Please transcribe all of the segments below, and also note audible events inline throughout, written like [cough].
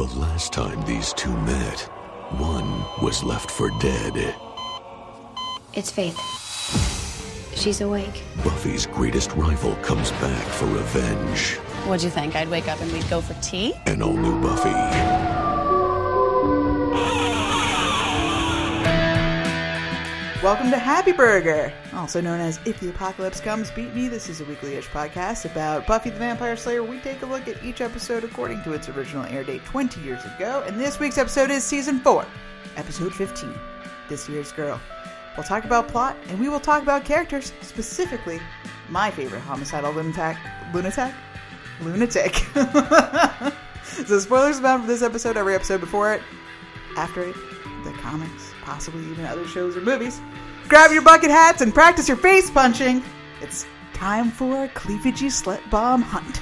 The last time these two met, one was left for dead. It's Faith. She's awake. Buffy's greatest rival comes back for revenge. What'd you think? I'd wake up and we'd go for tea? An all new Buffy. Welcome to Happy Burger, also known as If the Apocalypse Comes, Beep Me. This is a weekly-ish podcast about Buffy the Vampire Slayer. We take a look at each episode according to its original air date 20 years ago, and this week's episode is Season 4, Episode 15, This Year's Girl. We'll talk about plot, and we will talk about characters, specifically my favorite homicidal lunatic. Lunatic? Lunatic. [laughs] so spoilers about this episode, every episode before it, after it, the comics, possibly even other shows or movies. Grab your bucket hats and practice your face punching. It's time for Cleavagey Slut Bomb Hunt.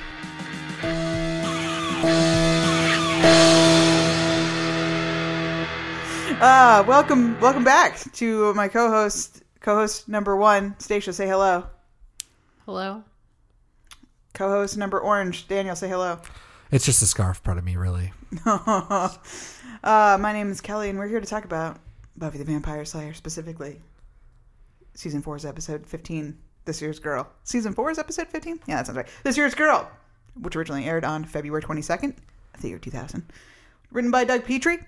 Ah, welcome, welcome back to my co-host, co-host number one, Stacia. Say hello. Hello? Co-host number orange, Daniel. Say hello. It's just a scarf part of me, really. [laughs] uh, my name is Kelly, and we're here to talk about Buffy the Vampire Slayer, specifically season four's episode 15, This Year's Girl. Season four is episode 15? Yeah, that sounds right. This Year's Girl, which originally aired on February 22nd of the year 2000. Written by Doug Petrie.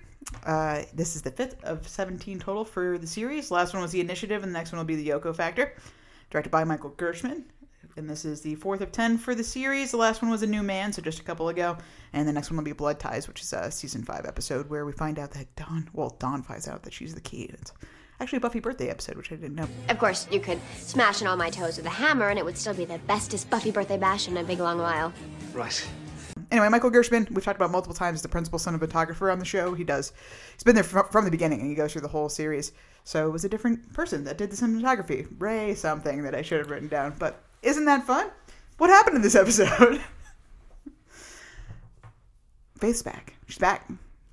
Uh, this is the fifth of 17 total for the series. Last one was The Initiative, and the next one will be The Yoko Factor. Directed by Michael Gershman. And this is the fourth of 10 for the series. The last one was A New Man, so just a couple ago. And the next one will be Blood Ties, which is a season five episode where we find out that Dawn, well, Dawn finds out that she's the key. And it's actually a Buffy birthday episode, which I didn't know. Of course, you could smash in all my toes with a hammer, and it would still be the bestest Buffy birthday bash in a big long while. Right. Anyway, Michael Gershman, we've talked about multiple times, the principal cinematographer on the show. He does, he's been there from, from the beginning and he goes through the whole series. So it was a different person that did the cinematography. Ray something that I should have written down. But isn't that fun? What happened in this episode? Faith's back. She's back.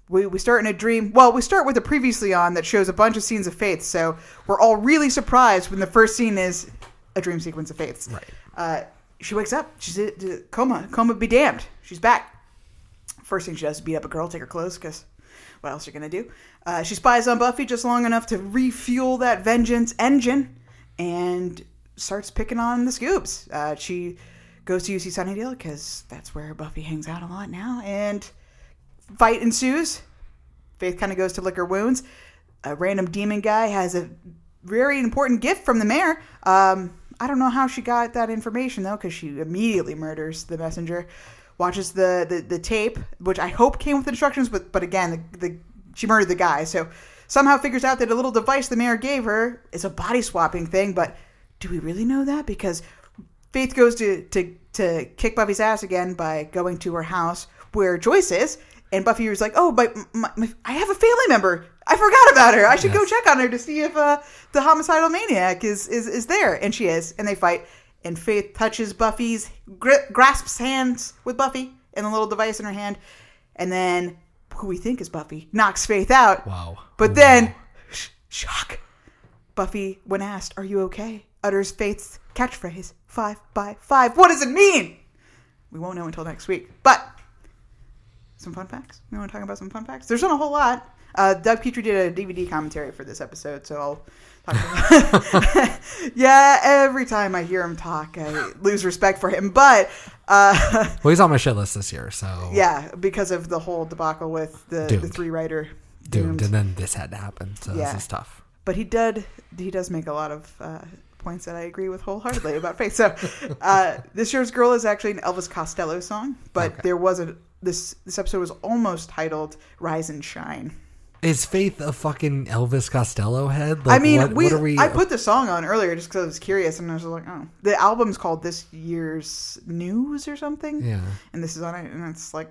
We, we start in a dream. Well, we start with a previously on that shows a bunch of scenes of Faith. So we're all really surprised when the first scene is a dream sequence of Faith's. Right. Uh, she wakes up. She's in in coma. Coma be damned. She's back. First thing she does is beat up a girl, take her clothes, because what else are you gonna do? Uh, she spies on Buffy just long enough to refuel that vengeance engine, and starts picking on the Scoops. Uh, she goes to UC Sunnydale because that's where Buffy hangs out a lot now, and fight ensues. Faith kind of goes to lick her wounds. A random demon guy has a very important gift from the mayor. Um, I don't know how she got that information though, because she immediately murders the messenger. Watches the, the, the tape, which I hope came with instructions, but but again, the, the she murdered the guy, so somehow figures out that a little device the mayor gave her is a body swapping thing. But do we really know that? Because Faith goes to to to kick Buffy's ass again by going to her house where Joyce is, and Buffy was like, "Oh, but my, my, I have a family member. I forgot about her. I should go check on her to see if uh, the homicidal maniac is, is is there." And she is, and they fight. And Faith touches Buffy's, gri- grasps hands with Buffy and the little device in her hand, and then who we think is Buffy knocks Faith out. Wow. But then, sh- shock. Buffy, when asked, Are you okay? Utters Faith's catchphrase, five by five. What does it mean? We won't know until next week. But some fun facts. We want to talk about some fun facts. There's not a whole lot. Uh, Doug Petrie did a DVD commentary for this episode, so I'll talk about [laughs] Yeah, every time I hear him talk, I lose respect for him. But uh, [laughs] Well, he's on my shit list this year, so yeah, because of the whole debacle with the, the three writer doomed. And then this had to happen, so Yeah. this is tough. but he did he does make a lot of uh, points that I agree with wholeheartedly about Faith. So uh, this year's girl is actually an Elvis Costello song, but Okay. there was a this this episode was almost titled "Rise and Shine." Is Faith a fucking Elvis Costello head? I mean, what, we, what we? I put the song on earlier just because I was curious, and I was like, oh, the album's called "This Year's News" or something, yeah. and this is on it, and it's like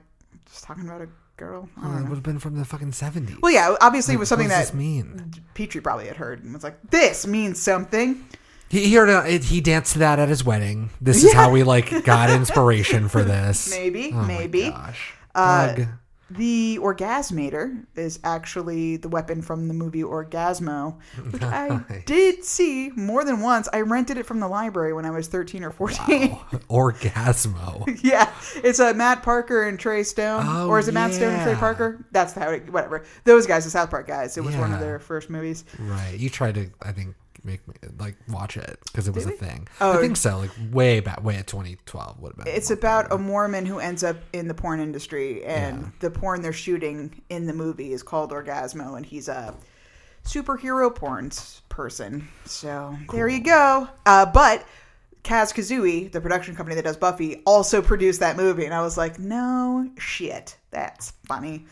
just talking about a girl. I Well, don't it would have been from the fucking seventies. Well, yeah, obviously it was something that mean? Petrie probably had heard and was like, "This means something." He he, heard it, he danced to that at his wedding. This is how we like got inspiration for this. [laughs] Maybe, Oh my maybe. gosh. Uh, Doug. The Orgasmator is actually the weapon from the movie Orgazmo, which [laughs] I did see more than once. I rented it from the library when I was 13 or 14. [laughs] Orgazmo. yeah, it's uh, Matt Parker and Trey Stone. Oh, or is it Matt Stone and Trey yeah. Parker? That's how it, whatever. Those guys, the South Park guys. It was one of Yeah. their first movies. right. You tried to, I think, make me like watch it because it was a thing. Oh. I think so. Like way back, way at 2012 would have been. It's about a Mormon who ends up in the porn industry, and Yeah. the porn they're shooting in the movie is called Orgazmo, and he's a superhero porn s- person. So there you go. Uh, but Kaz Kuzui, the production company that does Buffy, also produced that movie, and I was like, no shit, that's funny.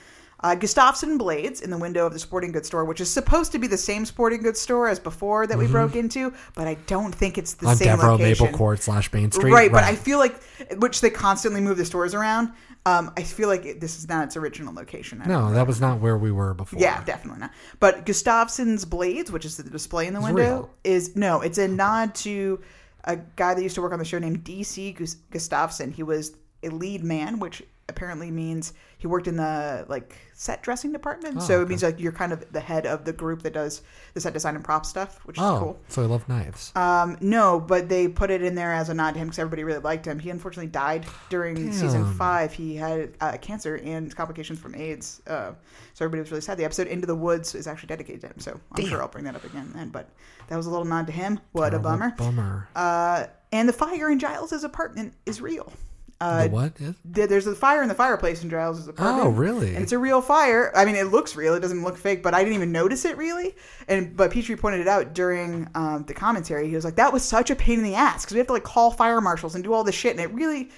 Uh, Gustafson Blades in the window of the sporting goods store, which is supposed to be the same sporting goods store as before that we broke into, but I don't think it's the on same Devereaux location. Maple Court slash Main Street. Right, but I feel like, which they constantly move the stores around. Um, I feel like it, this is not its original location. I no, that was not where we were before. Yeah, definitely not. But Gustafson's Blades, which is the display in the window, real. is no, it's a nod to a guy that used to work on the show named DC Gustafson. He was a lead man, which apparently means he worked in the like set dressing department. so it means like you're kind of the head of the group that does the set design and prop stuff, which is Oh, cool. so I love knives. Um, no, but they put it in there as a nod to him because everybody really liked him. He unfortunately died during season five. He had uh, cancer and complications from AIDS. Uh, so everybody was really sad. The episode "Into the Woods" is actually dedicated to him. So I'm sure I'll bring that up again then. But that was a little nod to him. What a Oh, bummer. Bummer. Uh, and the fire in Giles's apartment is real. Uh, the what th- there's a fire in the fireplace in Giles' apartment. Oh, really? And it's a real fire. I mean, it looks real. It doesn't look fake, but I didn't even notice it really. And but Petrie pointed it out during um, the commentary. He was like, "That was such a pain in the ass because we have to like call fire marshals and do all this shit." And it really,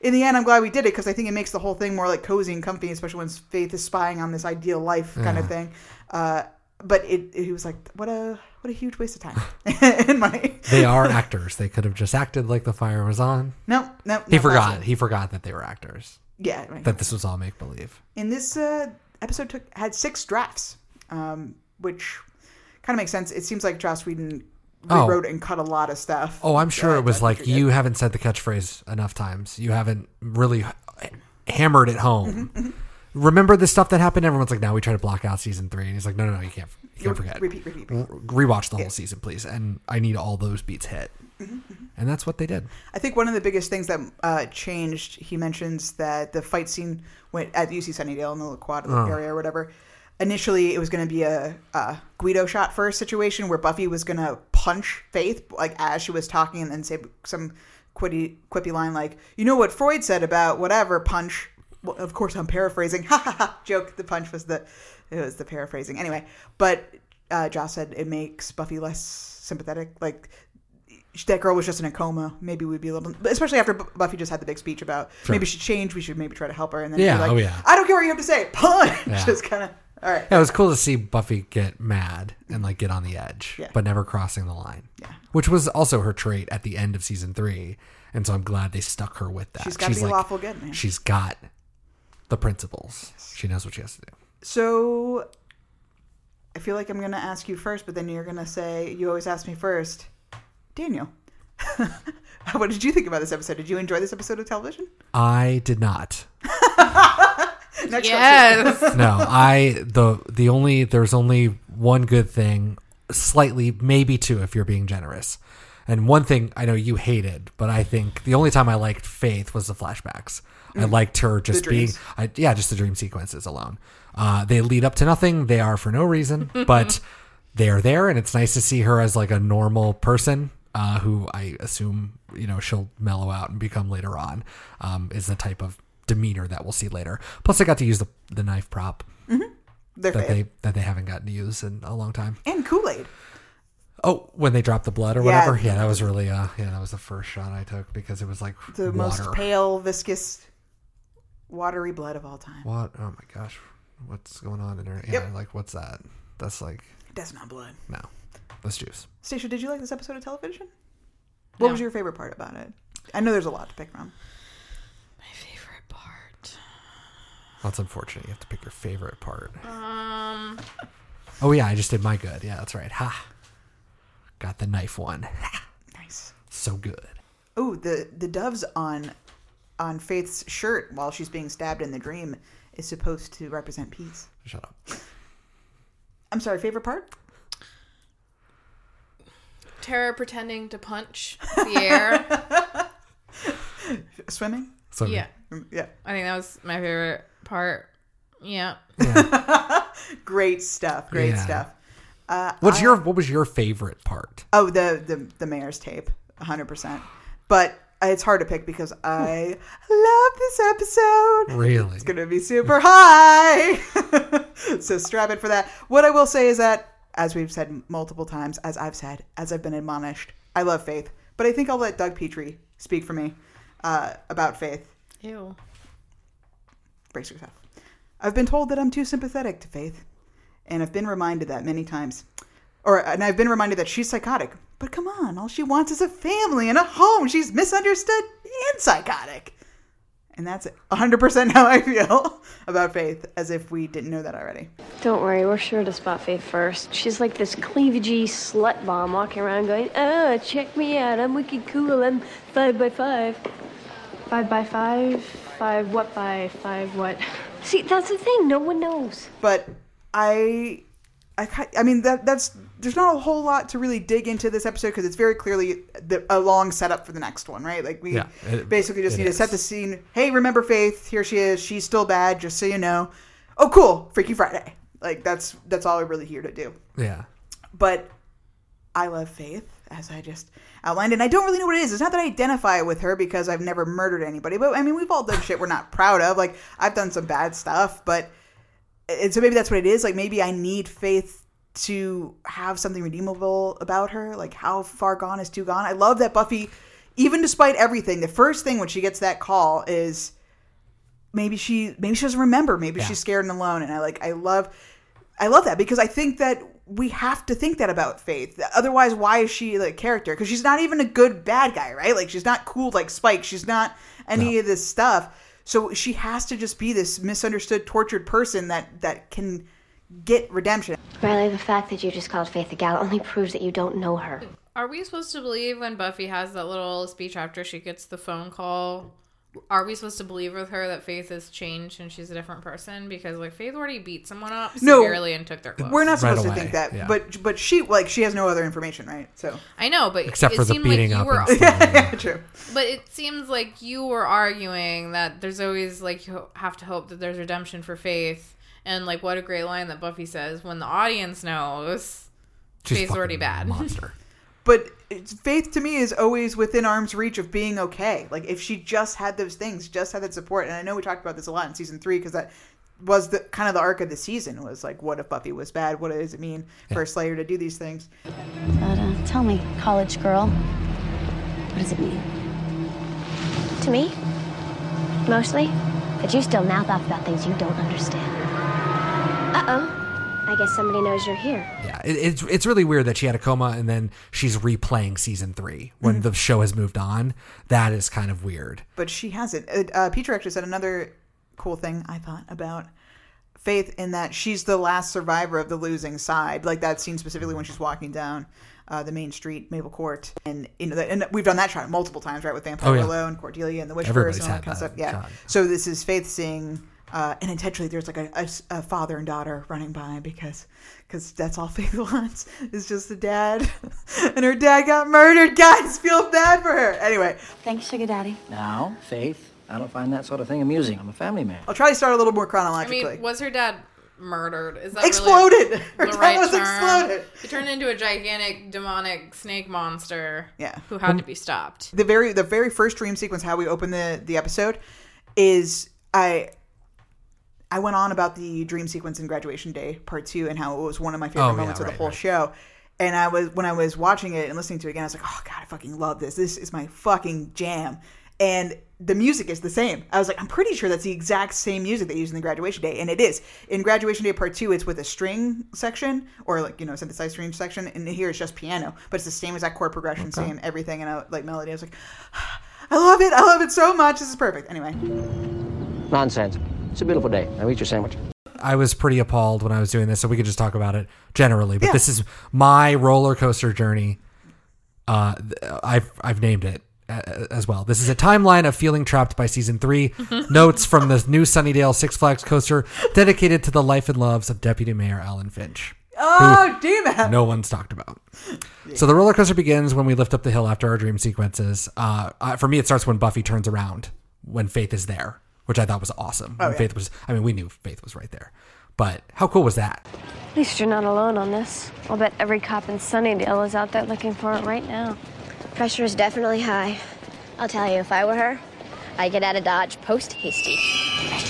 in the end, I'm glad we did it because I think it makes the whole thing more like cozy and comfy, especially when Faith is spying on this ideal life kind of thing. Uh, but it, he was like, "What a what a huge waste of time [laughs] [laughs] and money." They are actors. They could have just acted like the fire was on. No, no, He forgot. possible. He forgot that they were actors. Yeah, right. That this was all make believe. And this uh, episode took had six drafts, um, which kind of makes sense. It seems like Joss Whedon Oh. rewrote and cut a lot of stuff. Oh, I'm sure Uh, it was like you haven't said the catchphrase enough times. You haven't really hammered it home. Mm-hmm, Remember the stuff that happened? Everyone's like, "Now we try to block out season three. and he's like, "No, no, no, you can't. You can't forget. Repeat, repeat, repeat. Rewatch the whole season, please." And I need all those beats hit, Mm-hmm, and that's what they did. I think one of the biggest things that uh, changed. He mentions that the fight scene went at UC Sunnydale in the La quad Oh. area or whatever. Initially, it was going to be a, a Greedo shot first situation where Buffy was going to punch Faith like as she was talking and then say some quippy, quippy line like, "You know what Freud said about whatever punch." Well, of course, I'm paraphrasing. [laughs] Ha ha ha! Joke. The punch was the it was the paraphrasing. Anyway, but uh, Joss said it makes Buffy less sympathetic. Like that girl was just in a coma. Maybe we'd be a little, especially after Buffy just had the big speech about maybe she changed. We should maybe try to help her. And then Yeah, like, oh, yeah. I don't care what you have to say. Punch. Yeah. [laughs] Just kind of all right. Yeah, it was cool to see Buffy get mad and like get on the edge, Yeah. but never crossing the line. Yeah. Which was also her trait at the end of season three, and so I'm glad they stuck her with that. She's gotta be lawful good, man. She's got the principles. She knows what she has to do. So I feel like I'm gonna ask you first, but then you're gonna say you always ask me first. Daniel, [laughs] what did you think about this episode? Did you enjoy this episode of television? I did not. [laughs] Next question. Yes. [laughs] No, I the the only there's only one good thing, slightly maybe two if you're being generous. And one thing I know you hated, but I think the only time I liked Faith was the flashbacks. I liked her just being. I, yeah, just the dream sequences alone. Uh, they lead up to nothing. They are for no reason, [laughs] but they are there, and it's nice to see her as like a normal person. Uh, who I assume you know she'll mellow out and become later on um, is the type of demeanor that we'll see later. Plus, I got to use the the knife prop They're that they that they haven't gotten to use in a long time. and Kool Aid. Oh, when they dropped the blood or Yeah. whatever. Yeah, that was really uh yeah, that was the first shot I took because it was like The water. most pale, viscous, watery blood of all time. What? Oh my gosh. What's going on in there? Yeah, Yep. like what's that? That's like That's not blood. no. That's juice. Stacia, did you like this episode of television? What No. was your favorite part about it? I know there's a lot to pick from. My favorite part. That's unfortunate. You have to pick your favorite part. Um, Oh yeah, I just did my good. Yeah, that's right. Ha. Got the knife one. Nice. so good. Oh, the the doves on on Faith's shirt while she's being stabbed in the dream is supposed to represent peace. Shut up. I'm sorry, favorite part? Tara pretending to punch the air. [laughs] Swimming? So yeah. Mm, Yeah. I think that was my favorite part. Yeah. [laughs] Great stuff. Great Yeah. stuff. What's your what was your favorite part? Oh, the the the mayor's tape, hundred percent. But uh, it's hard to pick because I love this episode. Really? It's gonna be super high. [laughs] so strap in for that. What I will say is that, as we've said multiple times, as I've said, as I've been admonished, I love Faith, but I think I'll let Doug Petrie speak for me uh, about Faith. Ew. Brace yourself. I've been told that I'm too sympathetic to Faith, and I've been reminded that many times. Or and I've been reminded that she's psychotic. But come on, all she wants is a family and a home. She's misunderstood and psychotic. And that's 100% how I feel [laughs] about Faith, as if we didn't know that already. Don't worry, we're sure to spot Faith first. She's like this cleavagey slut bomb walking around going, oh, check me out, I'm wicked cool, I'm five by five. Five by five? Five what by five what? See, that's the thing. No one knows. But I, I, I mean that that's there's not a whole lot to really dig into this episode because it's very clearly the, a long setup for the next one, right? Like we Yeah, it- basically just need to set the scene. Hey, remember Faith? Here she is. She's still bad, just so you know. Oh, cool, Freaky Friday. Like that's that's all we're really here to do. Yeah. But I love Faith, as I just outlined, and I don't really know what it is. It's not that I identify with her because I've never murdered anybody, but I mean, we've all done shit we're not proud of. Like I've done some bad stuff, but and so maybe that's what it is. Like maybe I need Faith to have something redeemable about her. Like how far gone is too gone. I love that Buffy, even despite everything, the first thing when she gets that call is maybe she maybe she doesn't remember. Maybe Yeah. she's scared and alone. And I like I love I love that because I think that we have to think that about Faith. Otherwise, why is she the character? Because she's not even a good bad guy, right? Like she's not cool like Spike. She's not any of this stuff. So she has to just be this misunderstood, tortured person that that can get redemption. Riley, the fact that you just called Faith a gal only proves that you don't know her. Are we supposed to believe when Buffy has that little speech after she gets the phone call? Are we supposed to believe with her that Faith has changed and she's a different person? Because like Faith already beat someone up No. severely and took their clothes. We're not supposed away, to think that, yeah. but but she like she has no other information, right? So I know, but Except it for the beating like up you were. and [laughs] stuff. yeah, true. But it seems like you were arguing that there's always like you have to hope that there's redemption for Faith, and like what a great line that Buffy says when the audience knows She's Faith's already bad. [laughs] Monster. But it's, faith to me is always within arm's reach of being okay. Like if she just had those things, just had that support. And I know we talked about this a lot in season three because that was the kind of the arc of the season was like, what if Buffy was bad? What does it mean for a Slayer to do these things? But uh, tell me, college girl, what does it mean? To me, mostly, that you still mouth off about things you don't understand. Uh oh. I guess somebody knows you're here. Yeah, it, it's it's really weird that she had a coma and then she's replaying season three when the show has moved on. That is kind of weird. But she hasn't. Uh, uh, Petrie actually said another cool thing I thought about Faith in that she's the last survivor of the losing side. Like that scene specifically when she's walking down uh, the main street, Maple Court, and you know, that, and we've done that shot multiple times, right? With Vampire Oh, yeah. Willow and Cordelia and the Wishverse Everybody's and all that kind of stuff. Yeah. shot. So this is Faith seeing. Uh, and intentionally, there's like a, a, a father and daughter running by because because that's all [laughs] Faith wants is just a dad, [laughs] and her dad got murdered. Guys, feel bad for her. Anyway, Thanks, Sugar Daddy. Now, Faith, I don't find that sort of thing amusing. I'm a family man. I'll try to start a little more I chronologically. mean, was her dad murdered? Is that Exploded! Really Her the dad right was term? exploded. He turned into a gigantic demonic snake monster. Yeah. who had to be stopped. the very the very first dream sequence how we open the the episode is I I went on about the dream sequence in graduation day part 2 and how it was one of my favorite Oh, yeah, moments of the right, whole right. show and I was when I was watching it and listening to it again I was like oh god I fucking love this this is my fucking jam and the music is the same. I was like, I'm pretty sure that's the exact same music they use in the graduation day, and it is. In graduation day part two, it's with a string section or like you know synthesized string section, and here it's just piano, but it's the same exact chord progression, same everything, and I, like melody. I was like, [sighs] I love it. I love it so much. This is perfect. Anyway, Nonsense. It's a beautiful day. Now eat your sandwich. I was pretty appalled when I was doing this, so we could just talk about it generally. But Yeah. this is my roller coaster journey. Uh, I've I've named it, uh, as well. This is a timeline of feeling trapped by season three. [laughs] Notes from the new Sunnydale Six Flags coaster dedicated to the life and loves of Deputy Mayor Allan Finch. Oh, damn it. No one's talked about. So the roller coaster begins when we lift up the hill after our dream sequences. Uh, uh, for me, it starts when Buffy turns around when Faith is there, which I thought was awesome. when yeah. Faith was, I mean, we knew Faith was right there, but how cool was that? At least you're not alone on this. I'll bet every cop in Sunnydale is out there looking for it right now. Pressure is definitely high. I'll tell you, if I were her, I'd get out of Dodge post hasty.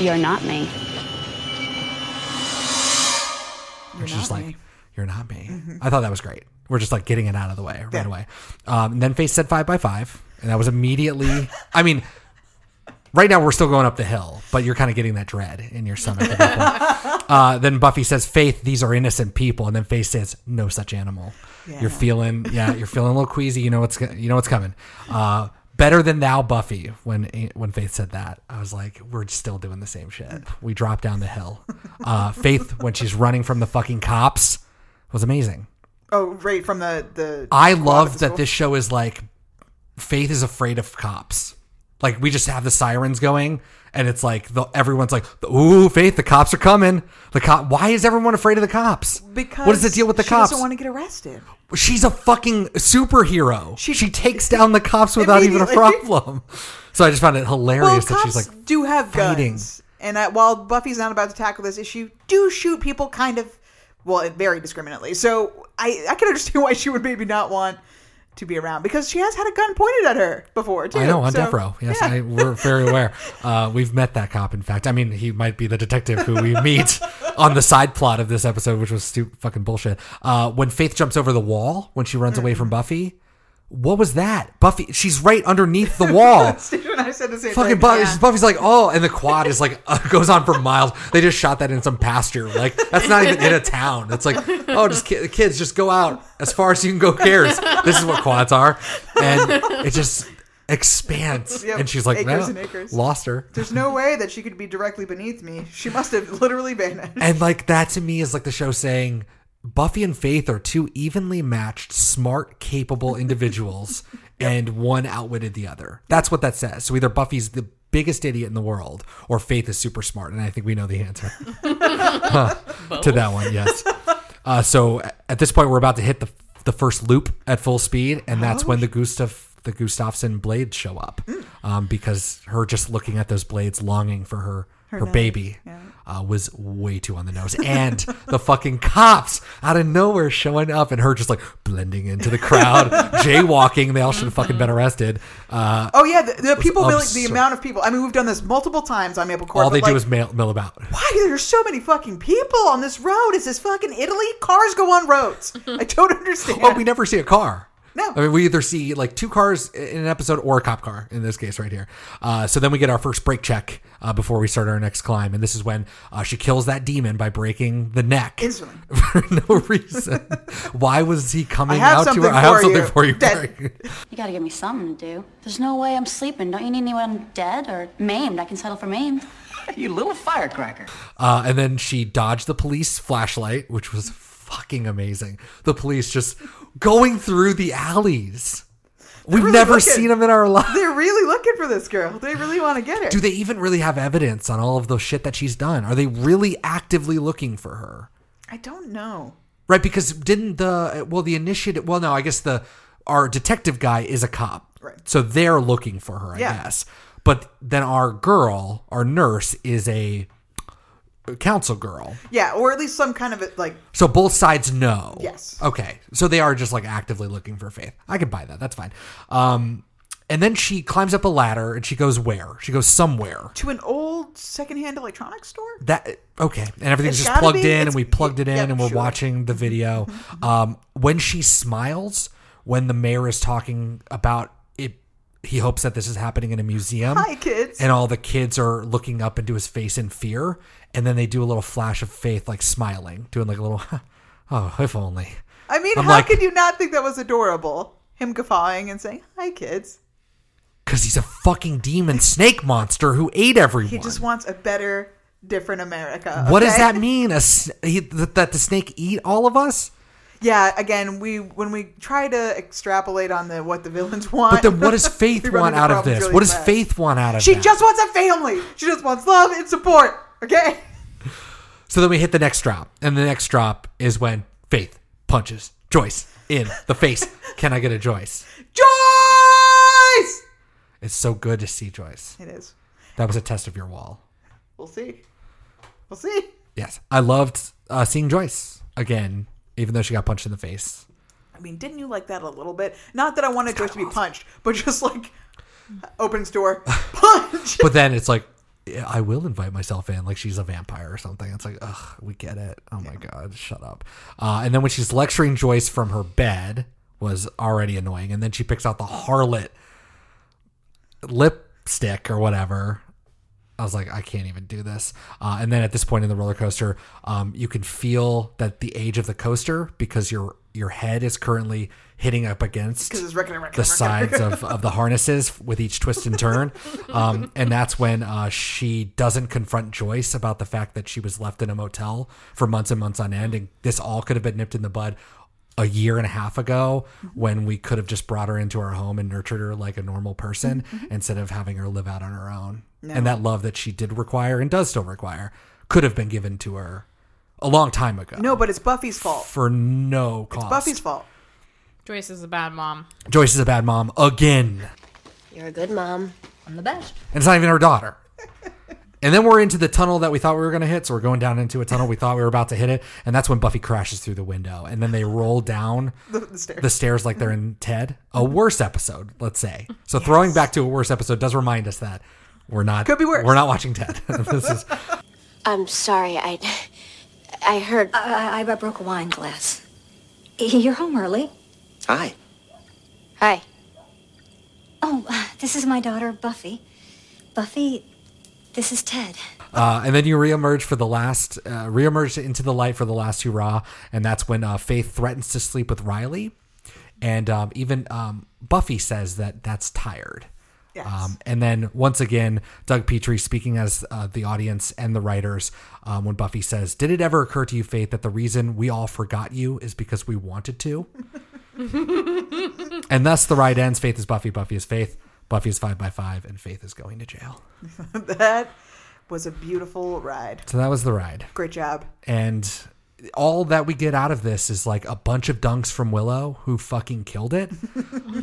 You're not me. Which is just not like, me. Mm-hmm. you're not me. I thought that was great. We're just like getting it out of the way right Yeah. away. Um, and then Faith said five by five, and that was immediately. I mean, right now we're still going up the hill, but you're kind of getting that dread in your stomach. At that point. [laughs] uh, then Buffy says, "Faith, these are innocent people," and then Faith says, "No such animal." You're feeling, yeah, you're feeling a little queasy. You know what's, you know what's coming. Uh, better than thou, Buffy. When when Faith said that, I was like, we're still doing the same shit. We drop down the hill. Uh, Faith, when she's running from the fucking cops, was amazing. Oh, right from the the. I love that this show is like Faith is afraid of cops. Like we just have the sirens going, and it's like the everyone's like, "Ooh, Faith, the cops are coming." The cop. Why is everyone afraid of the cops? Because what is the deal with the she cops? doesn't want to get arrested. She's a fucking superhero. She, She- takes [laughs] down the cops without even a problem. So I just found it hilarious Well, that cops she's like, do have fighting. guns, and while Buffy's not about to tackle this issue, do shoot people kind of well, very discriminately. So I I can understand [laughs] why she would maybe not want to be around because she has had a gun pointed at her before too. I know on So, death row. Yes, yeah. I, we're very aware. [laughs] Uh, we've met that cop. In fact, I mean, he might be the detective who we meet on the side plot of this episode, which was stupid, fucking bullshit. Uh, when Faith jumps over the wall when she runs away from Buffy, what was that? Buffy, she's right underneath the wall. [laughs] Steve and I said the same Fucking thing. Buffy, Buffy's like, oh, and the quad is like uh, [laughs] goes on for miles. They just shot that in some pasture. Like that's not even in a town. It's like, oh, just ki- kids, just go out as far as you can go. Cares? This is what quads are, and it just expands. Yep, And she's like, acres no, and acres. lost her. There's no way that she could be directly beneath me. She must have literally vanished. And like that to me is like the show saying Buffy and Faith are two evenly matched, smart, capable [laughs] individuals, and one outwitted the other. That's what that says. So either Buffy's the biggest idiot in the world, or Faith is super smart, and I think we know the answer [laughs] to that one. Yes. [laughs] Uh, so at this point, we're about to hit the the first loop at full speed, and that's when the Gustav the Gustafson blades show up, um, because her just looking at those blades, longing for her her, baby, uh, was way too on the nose, and the fucking cops out of nowhere showing up, and her just like blending into the crowd, [laughs] jaywalking. They all should have fucking been arrested. Uh, Oh yeah, the, the people, the amount of people. I mean, we've done this multiple times on Maple Court. all they but, do like, is mail, mill about. why there's so many fucking people on this road? Is this fucking Italy? Cars go on roads. I don't [laughs] understand. Well, we never see a car. No. I mean, we either see like two cars in an episode or a cop car in this case right here. Uh, so then we get our first brake check uh, before we start our next climb. And this is when uh, she kills that demon by breaking the neck Instantly. [laughs] for no reason. [laughs] Why was he coming out to something her? I have for something you. for you. [laughs] You gotta give me something to do. There's no way I'm sleeping. Don't you need anyone dead or maimed? I can settle for maimed. You little firecracker. Uh, and then she dodged the police flashlight, which was fucking amazing. The police just going through the alleys. We've really never looking. seen them in our lives. They're really looking for this girl. They really want to get her. Do they even really have evidence on all of the shit that she's done? Are they really actively looking for her? I don't know. Right? Because didn't the well the initiative? Well, no, I guess the our detective guy is a cop, Right. So they're looking for her, I Yeah. guess. But then our girl, our nurse, is a council girl. Yeah, or at least some kind of like So both sides know. Yes. Okay. So they are just like actively looking for Faith. I could buy that. That's fine. Um, and then she climbs up a ladder and she goes where? She goes somewhere. to an old secondhand electronics store. That okay, and everything's It's just plugged be. in, and we plugged it in, yeah, and we're sure. watching the video. Um, when she smiles, when the mayor is talking about he hopes that this is happening in a museum. Hi, kids. And all the kids are looking up into his face in fear, and then they do a little flash of faith, like smiling, doing like a little, [laughs] oh, if only. I mean, I'm how like- could you not think that was adorable? Him guffawing and saying, "Hi, kids." Because he's a fucking demon snake monster who ate everyone. He just wants a better, different America. What does that mean? A, he, that, that the snake eat all of us? Yeah, again, we when we try to extrapolate on the what the villains want. But then what does [laughs] Faith want out of this? really what does fast. Faith want out of She that? just wants a family. She just wants love and support. Okay. So then we hit the next drop, and the next drop is when Faith punches Joyce in the face. [laughs] Can I get a Joyce? Joyce. It's so good to see Joyce. It is. That was a test of your wall. We'll see. We'll see. Yes, I loved uh, seeing Joyce again, even though she got punched in the face. I mean, didn't you like that a little bit? Not that I wanted Joyce to be punched, but just like opens door, [laughs] punch. But then it's like, yeah, I will invite myself in, like she's a vampire or something. It's like, ugh, we get it. Oh my god, shut up. Uh, and then when she's lecturing Joyce from her bed was already annoying, and then she picks out the harlot lipstick or whatever. I was like, I can't even do this. Uh, and then at this point in the roller coaster, um, you can feel that the age of the coaster because your your head is currently hitting up against it's wrecking, wrecking, the sides of, of the harnesses with each twist and turn. [laughs] Um, and that's when uh, she doesn't confront Joyce about the fact that she was left in a motel for months and months on end. And this all could have been nipped in the bud a year and a half ago when we could have just brought her into our home and nurtured her like a normal person instead of having her live out on her own. And that love that she did require and does still require could have been given to her a long time ago. No, but it's Buffy's fault. For no cost. Buffy's fault. Joyce is a bad mom. Joyce is a bad mom again. You're a good mom. I'm the best. And it's not even her daughter. And then we're into the tunnel that we thought we were going to hit. So we're going down into a tunnel. We thought we were about to hit it. And that's when Buffy crashes through the window. And then they roll down [laughs] The, the stairs. the stairs like they're in Ted. A worse episode, let's say. So throwing back to a worse episode does remind us that we're not Could be worse. We're not watching Ted. [laughs] this is I'm sorry. I I heard I, I, I broke a wine glass. You're home early. Hi. Hi. Oh, uh, this is my daughter, Buffy. Buffy, this is Ted. Uh, and then you reemerge for the last, uh, reemerge into the light for the last hurrah, and that's when uh, Faith threatens to sleep with Riley, and um, even um, Buffy says that that's tired. Yes. Um, and then once again, Doug Petrie speaking as uh, the audience and the writers um, when Buffy says, "Did it ever occur to you, Faith, that the reason we all forgot you is because we wanted to?" [laughs] and thus the ride ends. Faith is Buffy. Buffy is Faith. Buffy is five by five, and Faith is going to jail. [laughs] that was a beautiful ride. So that was the ride. Great job. and all that we get out of this is like a bunch of dunks from Willow who fucking killed it.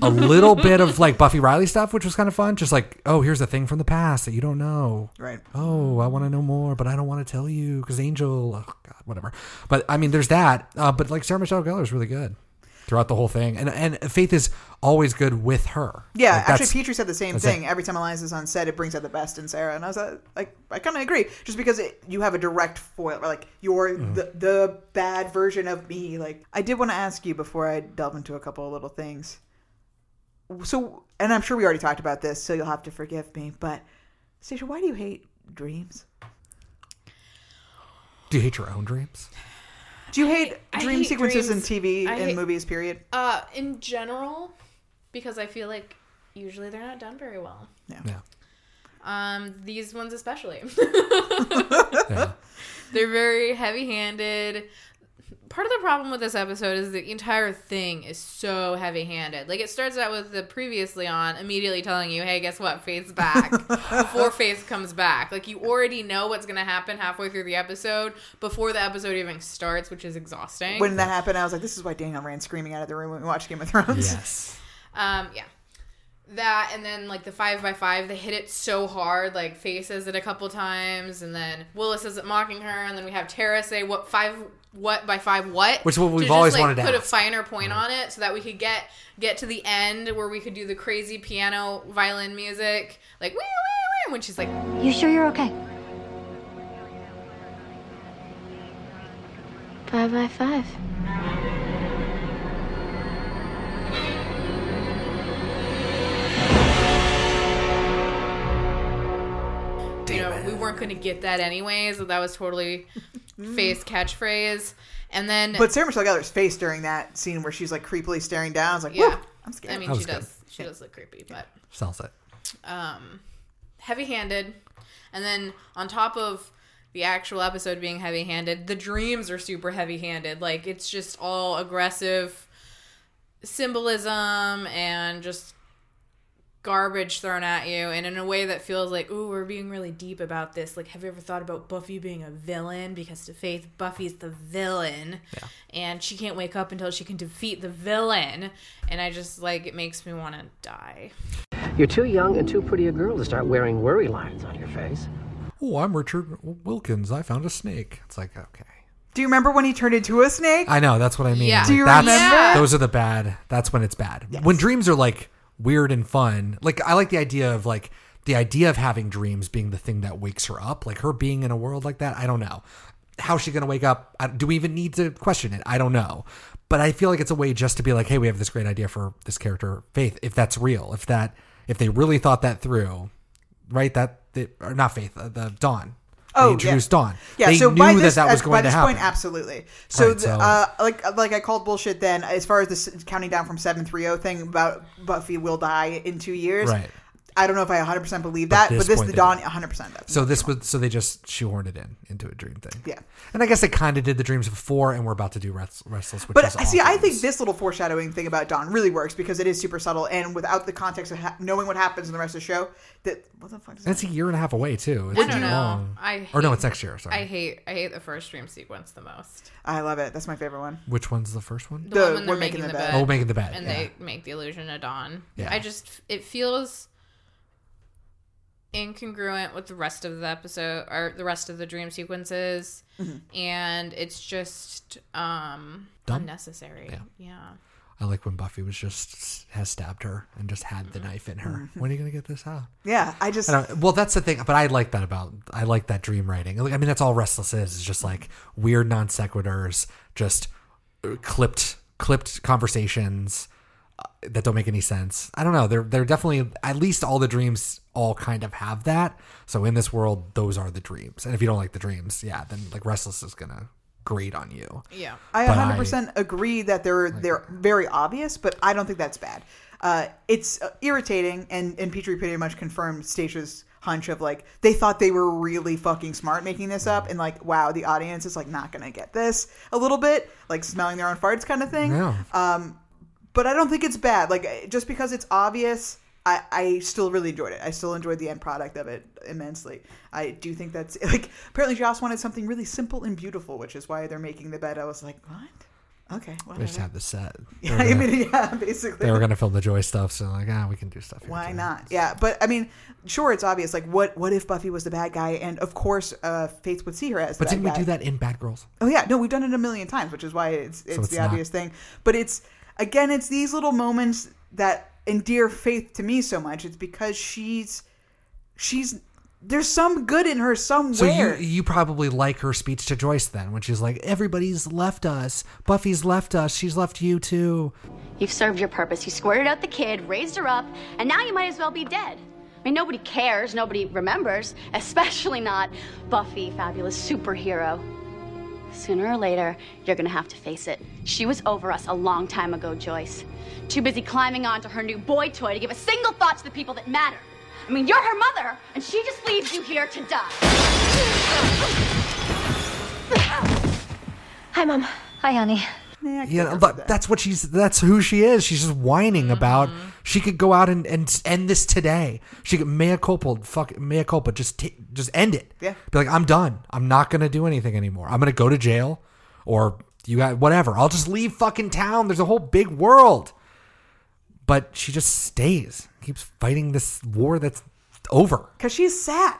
a little bit of like Buffy Riley stuff, which was kind of fun. Just like, oh, here's a thing from the past that you don't know. Right. Oh, I want to know more, but I don't want to tell you because Angel, oh God, whatever. But I mean, there's that. Uh, but like Sarah Michelle Gellar is really good throughout the whole thing, and and Faith is always good with her. Yeah, Like, actually, Petrie said the same thing. it. Every time Eliza is on set, it brings out the best in Sarah, and I was uh, like, I kind of agree, just because it, you have a direct foil, or like you're Mm-hmm. the the bad version of me. Like, I did want to ask you before I delve into a couple of little things. So, and I'm sure we already talked about this, so you'll have to forgive me. But, Stacia, why do you hate dreams? Do you hate your own dreams? Do you hate I dream hate sequences dreams. in TV I and hate- movies? Period. Uh, in general, because I feel like usually they're not done very well. Yeah. Um, these ones especially. [laughs] [laughs] Yeah. They're very heavy-handed. Part of the problem with this episode is the entire thing is so heavy-handed. Like it starts out with the previously on immediately telling you, "Hey, guess what? Faith's back." [laughs] before Faith comes back, like you already know what's going to happen halfway through the episode before the episode even starts, which is exhausting. When that happened, I was like, this is why Daniel ran screaming out of the room when we watched Game of Thrones. Yes. [laughs] Um, yeah. That and then like the five by five, they hit it so hard. Like Faye says it a couple times, and then Willis is it mocking her, and then we have Tara say what five what by five what, Which is what we've just, always like, wanted to put a finer point on it, so that we could get get to the end where we could do the crazy piano violin music, like wee wee wee, when she's like, You sure you're okay? Five by five. you know, we weren't going to get that anyways. So that was totally Faye's catchphrase, and then But Sarah Michelle Gellar's face during that scene where she's like creepily staring down, I was like, yeah, yeah, I'm scared. I mean, That she was good. does she does look creepy, but. Sells it. um, heavy-handed, and then on top of the actual episode being heavy handed. The dreams are super heavy handed. Like it's just all aggressive symbolism and just garbage thrown at you and in a way that feels like ooh we're being really deep about this like have you ever thought about buffy being a villain because to faith buffy's the villain Yeah. and she can't wake up until she can defeat the villain and i just like it makes me want to die You're too young and too pretty a girl to start wearing worry lines on your face. Oh, I'm Richard Wilkins. I found a snake. It's like okay. Do you remember when he turned into a snake? I know that's what I mean. Yeah. Do you that's, remember? Those are the bad. That's when it's bad. When dreams are like weird and fun. Like I like the idea of like the idea of having dreams being the thing that wakes her up. Like her being in a world like that. I don't know. How's she gonna wake up? I- Do we even need to question it? I don't know. But I feel like it's a way just to be like, hey, we have this great idea for this character, Faith. If that's real, if that, if they really thought that through, right? That, that or not Faith, uh, the Dawn. They Oh, introduced yeah. Dawn. Yeah, they so knew by this, that that was going by this point, absolutely. So, Right, the- so- uh, like, like I called bullshit then as far as this counting down from seven three zero thing about Buffy will die in two years. Right. I don't know if I 100 percent believe But that, this but this point the Dawn 100 percent does. So this was so they just shoehorned it in into a dream thing. Yeah. And I guess they kind of did the dreams before, and we're about to do Rest- Restless, which But is I see, I think this little foreshadowing thing about Dawn really works because it is super subtle, and without the context of ha- knowing what happens in the rest of the show, that what the fuck is that? It's a year and a half away too. It's I don't know. long. I or no, it's next year. Sorry. I hate I hate the first dream sequence the most. I love it. That's my favorite one. Which one's the first one? The, The- one when they're we're making, making the the bed. bed. Oh, making the bed, And yeah. they make the illusion of dawn. Yeah. I just it feels incongruent with the rest of the episode or the rest of the dream sequences. And it's just um Dumb? unnecessary. Yeah. yeah. I like when Buffy was just has stabbed her and just had the knife in her. When are you gonna get this out? Yeah, I just I well, that's the thing, but I like that about I like that dream writing. I mean, that's all Restless is. It's just like weird non sequiturs, just uh, clipped clipped conversations uh, that don't make any sense. I don't know. They're they're definitely at least all the dreams all kind of have that. So in this world, those are the dreams. And if you don't like the dreams, yeah, then like Restless is gonna grate on you. Yeah. I But 100% agree that they're they're very obvious, but I don't think that's bad. Uh, it's uh, irritating, and and Petrie pretty much confirmed Stacia's hunch of like they thought they were really fucking smart making this up, and like wow, the audience is like not gonna get this a little bit, like smelling their own farts kind of thing. Yeah. Um, but I don't think it's bad. Like just because it's obvious, I, I still really enjoyed it. I still enjoyed the end product of it immensely. I do think that's [laughs] like apparently Joss wanted something really simple and beautiful, which is why they're making the bed. I was like, what? Okay, They just have the set. [laughs] Yeah, gonna- mean, yeah, basically. they were gonna film the Joy stuff, so like, ah, we can do stuff. Here Why too. not? Yeah, but I mean, sure, it's obvious. Like, what what if Buffy was the bad guy, and of course, uh, Faith would see her as. But didn't we do that in Bad Girls? Oh yeah, no, we've done it a million times, which is why it's it's, it's the not- obvious thing. But it's again, it's these little moments that endear Faith to me so much. It's because she's she's there's some good in her somewhere. So you you probably like her speech to Joyce then when she's like, "Everybody's left us. Buffy's left us. She's left you too." You've served your purpose. You squirted out the kid, raised her up, and now you might as well be dead. I mean, nobody cares, nobody remembers, [laughs] especially not Buffy, fabulous superhero. Sooner or later, you're gonna have to face it. She was over us a long time ago, Joyce. Too busy climbing onto her new boy toy to give a single thought to the people that matter. I mean, you're her mother, and she just leaves you here to die. Hi, Mom. Hi, honey. Yeah, but that's what she's. That's who she is. She's just whining about. Mm-hmm. She could go out and, and end this today. She could mea culpa, fuck mea culpa. Just ta- just end it. Yeah. Be like, I'm done. I'm not gonna do anything anymore. I'm gonna go to jail, or you got whatever. I'll just leave fucking town. There's a whole big world. But she just stays. Keeps fighting this war that's over. because she's sad.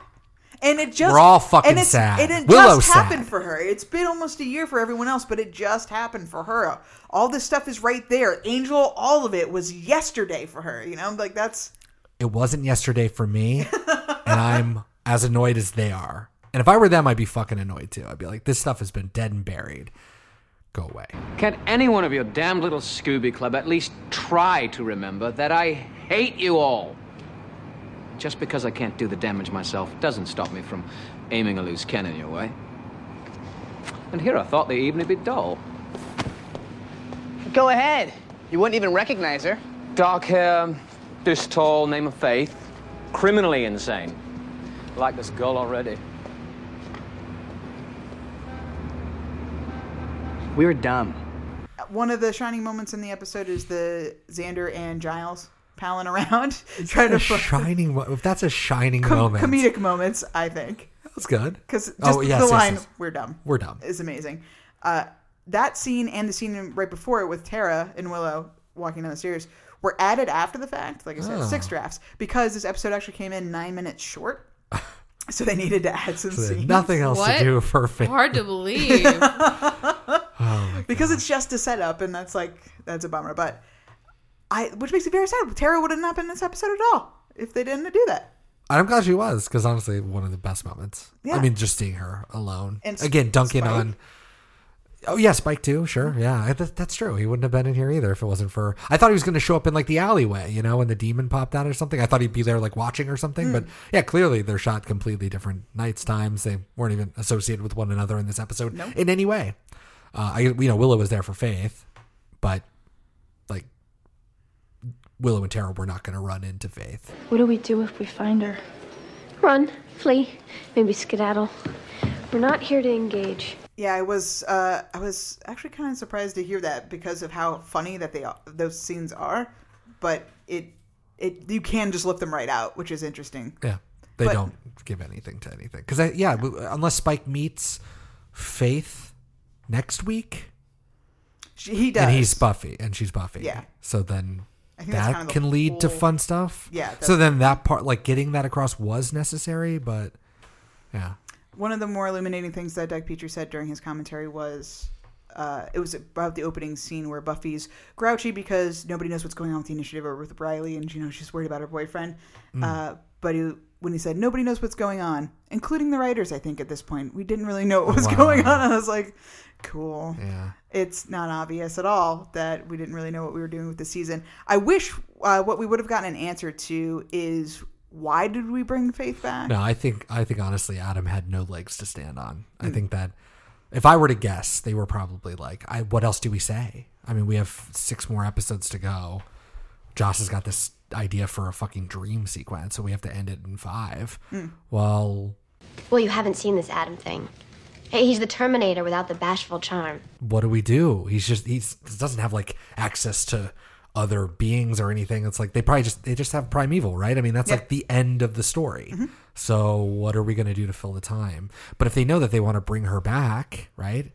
And it just We're all fucking and it's, sad. And it Willow's just happened sad. for her. It's been almost a year for everyone else, but it just happened for her. All this stuff is right there. Angel, all of it was yesterday for her. You know, like that's it wasn't yesterday for me, and I'm [laughs] as annoyed as they are. And if I were them, I'd be fucking annoyed too. I'd be like, this stuff has been dead and buried. Go away. Can't any one of your damned little Scooby Club at least try to remember that I hate you all? Just because I can't do the damage myself doesn't stop me from aiming a loose cannon your way. And here I thought the evening would be dull. Go ahead. You wouldn't even recognize her. Dark hair, this tall, name of Faith. Criminally insane. Like this girl already. We were dumb. One of the shining moments in the episode is the Xander and Giles palling around, [laughs] trying to a shining. mo- If that's a shining com- moment, comedic moments. I think that's good. because just Oh, yes, the yes, line yes. "We're dumb." We're dumb. is amazing. Uh, that scene and the scene right before it with Tara and Willow walking down the stairs were added after the fact. Like I said, Oh. six drafts because this episode actually came in nine minutes short. [laughs] So they needed to add some So scenes. nothing else What? to do for Faith. Hard to believe. [laughs] because it's just a setup, and that's like that's a bummer. But I, which makes it very sad. Tara would have not been in this episode at all if they didn't do that. I'm glad she was because honestly, one of the best moments. Yeah. I mean, just seeing her alone And again, dunking Spike. on. Oh yeah, Spike too. Sure, yeah, that, that's true. He wouldn't have been in here either if it wasn't for. I thought he was going to show up in like the alleyway, you know, when the demon popped out or something. I thought he'd be there like watching or something. Hmm. But yeah, clearly they're shot completely different nights, times. They weren't even associated with one another in this episode Nope. in any way. Uh, I you know Willow was there for Faith, but like Willow and Tara were not going to run into Faith. What do we do if we find her? Run, flee, maybe skedaddle. We're not here to engage. Yeah, I was. Uh, I was actually kind of surprised to hear that because of how funny that they those scenes are. But it, it you can just lift them right out, which is interesting. Yeah, they But- don't give anything to anything because yeah, w- unless Spike meets Faith next week, She, he does. and he's Buffy, and she's Buffy. Yeah. So then I think that's that kind of can lead to fun stuff. Yeah, So then that part, like getting that across, was necessary, but yeah, One of the more illuminating things that Doug Petrie said during his commentary was uh, it was about the opening scene where Buffy's grouchy because nobody knows what's going on with the initiative or with Riley, and you know she's worried about her boyfriend. Mm. Uh, but he, when he said nobody knows what's going on, including the writers, I think at this point we didn't really know what was Wow. going on. I was like, cool. yeah. It's not obvious at all that we didn't really know what we were doing with the season. I wish uh, what we would have gotten an answer to is why did we bring Faith back? No, I think I think honestly, Adam had no legs to stand on. I Mm. think that if I were to guess, they were probably like, "I what else do we say?" I mean, we have six more episodes to go. Joss has got this idea for a fucking dream sequence, so we have to end it in five. Mm. Well, Well, you haven't seen this Adam thing. Hey, he's the Terminator without the bashful charm. what do we do? He's just he's he doesn't have like access to other beings or anything. It's like they probably just they just have primeval, right? I mean, that's Yeah. like the end of the story. Mm-hmm. So what are we going to do to fill the time? But if they know that they want to bring her back, right?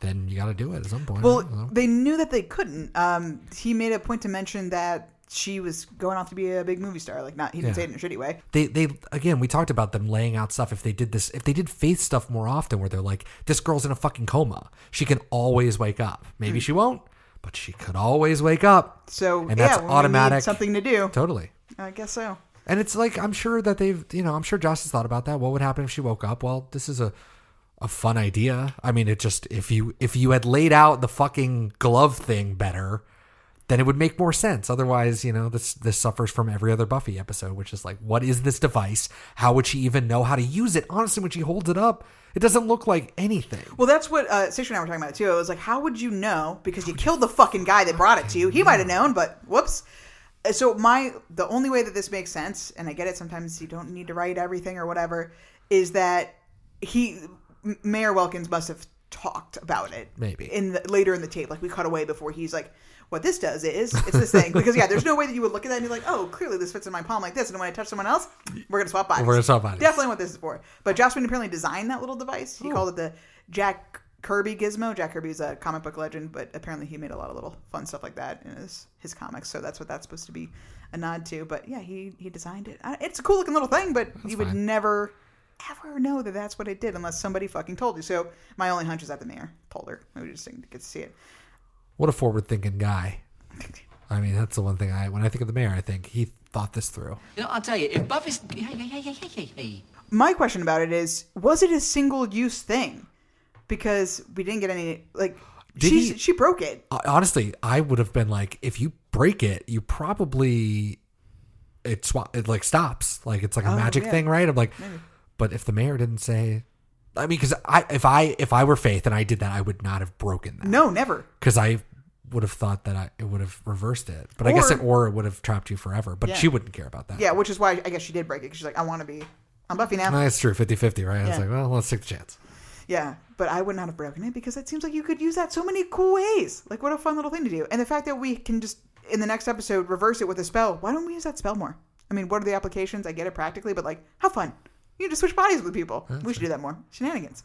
Then you got to do it at some point. Well, I don't know. they knew that they couldn't. Um, he made a point to mention that she was going off to be a big movie star. Like, not he didn't Yeah. say it in a shitty way. they they again we talked about them laying out stuff if they did this if they did faith stuff more often where they're like this girl's in a fucking coma she can always wake up maybe Mm. she won't but she could always wake up So and yeah, that's when we need automatic something to do. totally I guess so. and it's like i'm sure that they've you know i'm sure Joss has thought about that what would happen if she woke up well this is a a fun idea i mean it just if you if you had laid out the fucking glove thing better then it would make more sense. Otherwise, you know, this this suffers from every other Buffy episode, which is like, what is this device? How would she even know how to use it? Honestly, when she holds it up, it doesn't look like anything. Well, that's what uh, and I were talking about too. It was like, how would you know? Because you killed the fucking guy that brought it to you. He might have known, but whoops. Uh, So my the only way that this makes sense, and I get it. Sometimes you don't need to write everything or whatever. Is that he Mayor Wilkins must have talked about it Maybe. in the, later in the tape. Like we cut away before he's like, what this does is it's this thing because yeah, there's no way that you would look at that and be like, oh, clearly this fits in my palm like this, and when I touch someone else, we're gonna swap bodies. We're gonna swap bodies. Definitely what this is for. But Whedon apparently designed that little device. He called it the Jack Kirby gizmo. Jack Kirby is a comic book legend, but apparently he made a lot of little fun stuff like that in his his comics. So that's what that's supposed to be a nod to. But yeah, he he designed it. It's a cool looking little thing, but you would never ever know that that's what it did unless somebody fucking told you. So my only hunch is that the mayor told her. We just didn't get to see it. What a forward thinking guy. I mean, that's the one thing I when I think of the mayor, I think he thought this through. You know, I'll tell you, if Buffy's. Hey, hey, hey, hey, hey, hey, hey. My question about it is, was it a single use thing? Because we didn't get any like Did she he- she broke it. Honestly, I would have been like, if you break it, you probably it swap it like stops, like it's like a Oh, magic yeah. thing, right? I'm like, Maybe. but if the mayor didn't say, I mean, because I if I if I were Faith and I did that, I would not have broken that. No, never. because I would have thought that I it would have reversed it. But I guess Or- it or it would have trapped you forever. But Yeah. she wouldn't care about that. Yeah, which is why I guess she did break it. 'cause she's like, I want to be. I'm Buffy now. That's true, 50-50, right? I was Yeah. like, well, let's take the chance. Yeah, but I would not have broken it because it seems like you could use that so many cool ways. Like, what a fun little thing to do. And the fact that we can just, in the next episode, reverse it with a spell. Why don't we use that spell more? I mean, what are the applications? I get it practically, but like, have fun. You can just switch bodies with people. we should do that more. Shenanigans.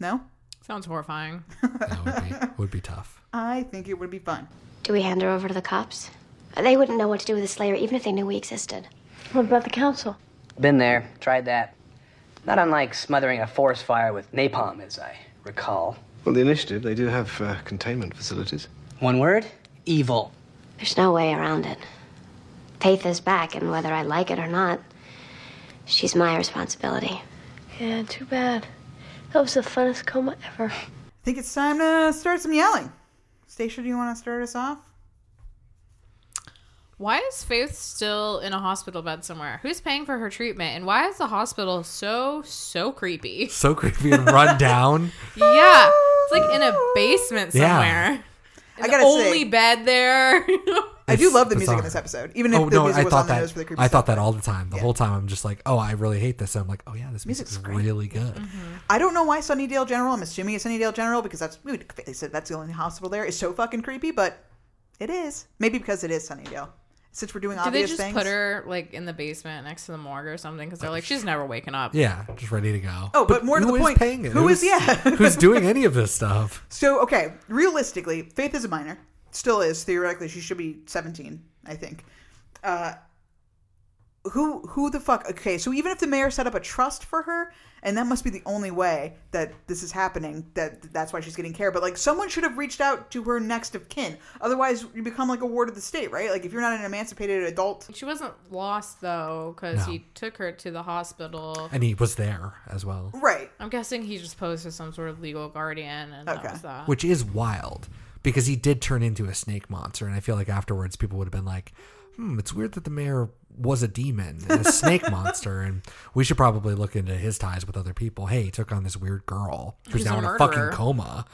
No? Sounds horrifying. That would be, would be tough. I think it would be fun. Do we hand her over to the cops? They wouldn't know what to do with the Slayer even if they knew we existed. What about the council? Been there, tried that. Not unlike smothering a forest fire with napalm, as I recall. Well, the initiative, they do have uh, containment facilities. One word evil. There's no way around it. Faith is back, and whether I like it or not, she's my responsibility. Yeah, too bad. That was the funnest coma ever. I think it's time to start some yelling. Stacia, do you want to start us off? Why is Faith still in a hospital bed somewhere? Who's paying for her treatment? And why is the hospital so, so creepy? So creepy and run [laughs] down. Yeah. It's like in a basement Yeah. somewhere. I gotta only say- bed there. [laughs] I do love the music bizarre. in this episode, even if oh the no, music I was thought on the that. nose for the creepy I stuff. thought that all the time. The whole time, I'm just like, oh, I really hate this. And I'm like, oh yeah, this music's Music's great. really good. Mm-hmm. I don't know why Sunnydale General. I'm assuming it's Sunnydale General because that's they said that's the only hospital there. Is so fucking creepy, but it is. Maybe because it is Sunnydale. Since we're doing Do they obvious just things. put her like in the basement next to the morgue or something? Because they're like, she's never waking up. Yeah, just ready to go. Oh, but more to the is point, paying it? who is- Who's- yeah. who's doing [laughs] any of this stuff? So okay, realistically, Faith is a minor. Still is theoretically. She should be 17, I think. Uh, who who the fuck? Okay, so even if the mayor set up a trust for her, and that must be the only way that this is happening. That that's why she's getting care. But like, someone should have reached out to her next of kin. Otherwise, you become like a ward of the state, right? Like, if you're not an emancipated adult, She wasn't lost though, because No. he took her to the hospital. And he was there as well, right? I'm guessing he just posed as some sort of legal guardian, and that was that. which is wild because he did turn into a snake monster. And I feel like afterwards, people would have been like, "Hmm, it's weird that the mayor was a demon and a snake [laughs] monster." And we should probably look into his ties with other people. Hey, he took on this weird girl who's now a in a fucking coma.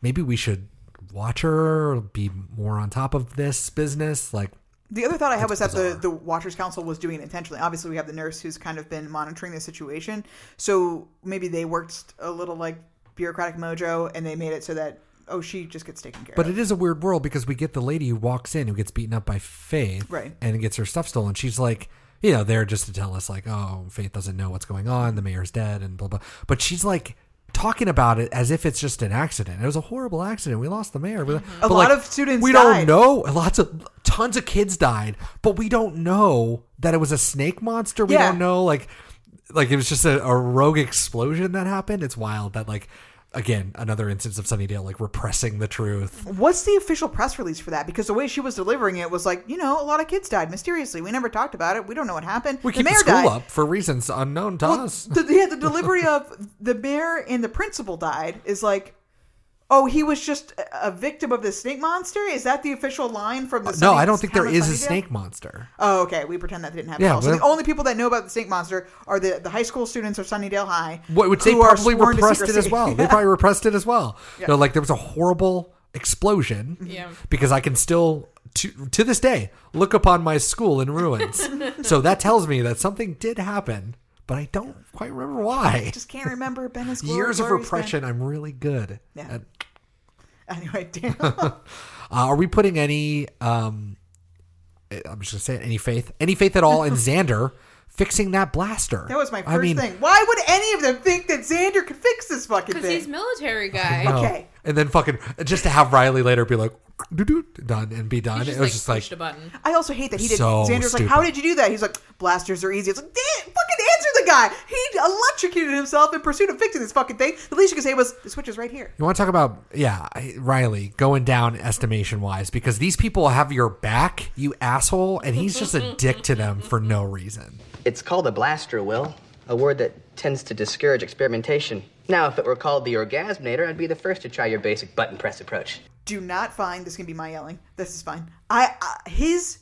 Maybe we should watch her, or be more on top of this business. Like, The other thought I had was that the, the Watchers Council was doing it intentionally. Obviously, we have the nurse who's kind of been monitoring the situation. So maybe they worked a little like bureaucratic mojo and they made it so that, oh, she just gets taken care of. But of. it is a weird world because we get the lady who walks in who gets beaten up by Faith, Right. and gets her stuff stolen. She's like, you know, there just to tell us like, oh, Faith doesn't know what's going on. The mayor's dead, and blah blah. But she's like talking about it as if it's just an accident. It was a horrible accident. We lost the mayor. We- mm-hmm. A but, lot of students We died. don't know. Lots of tons of kids died, but we don't know that it was a snake monster. We Yeah. don't know like like it was just a, a rogue explosion that happened. It's wild that like. Again, another instance of Sunnydale like repressing the truth. What's the official press release for that? Because the way she was delivering it was like, you know, a lot of kids died mysteriously. We never talked about it. We don't know what happened. We the keep the mayor school died. up for reasons unknown to Well, us. the, yeah, the delivery of the mayor and the principal died is like, oh, he was just a- a victim of the snake monster. Is that the official line from the? Uh, no, I don't think there Town of is a Sunnydale? snake monster. Oh, okay. We pretend that didn't happen. Yeah, at all. So the only people that know about the snake monster are the, the high school students of Sunnydale High, What, which they who probably repressed it as secrecy. well. [laughs] They probably repressed it as well. Yeah. They're like there was a horrible explosion. Mm-hmm. Yeah. Because I can still to to this day look upon my school in ruins. so that tells me that something did happen, but I don't quite remember why. I Just can't remember Ben's Years of glories, repression. I'm really good. Yeah. at- [laughs] Anyway, damn. [laughs] uh, are we putting any? um I'm just gonna say it, any faith, any faith at all in [laughs] Xander fixing that blaster? That was my first I mean, thing. Why would any of them think that Xander could fix this fucking thing? Because he's military guy. Okay. And then fucking just to have Riley later be like doo-doo, done and be done. Just, it was like, just like pushed a button. I also hate that he did. So Xander's like, "How did you do that?" He's like, "Blasters are easy." It's like, damn, fucking answer the guy. He electrocuted himself in pursuit of fixing this fucking thing. The least you could say was, "The switch is right here." You want to talk about yeah, Riley going down estimation wise because these people have your back, you asshole, and he's just a dick to them for no reason. It's called a blaster, Will. A word that tends to discourage experimentation. Now, if it were called the Orgasminator, I'd be the first to try your basic button press approach. Do not find this can be my yelling. This is fine. I, his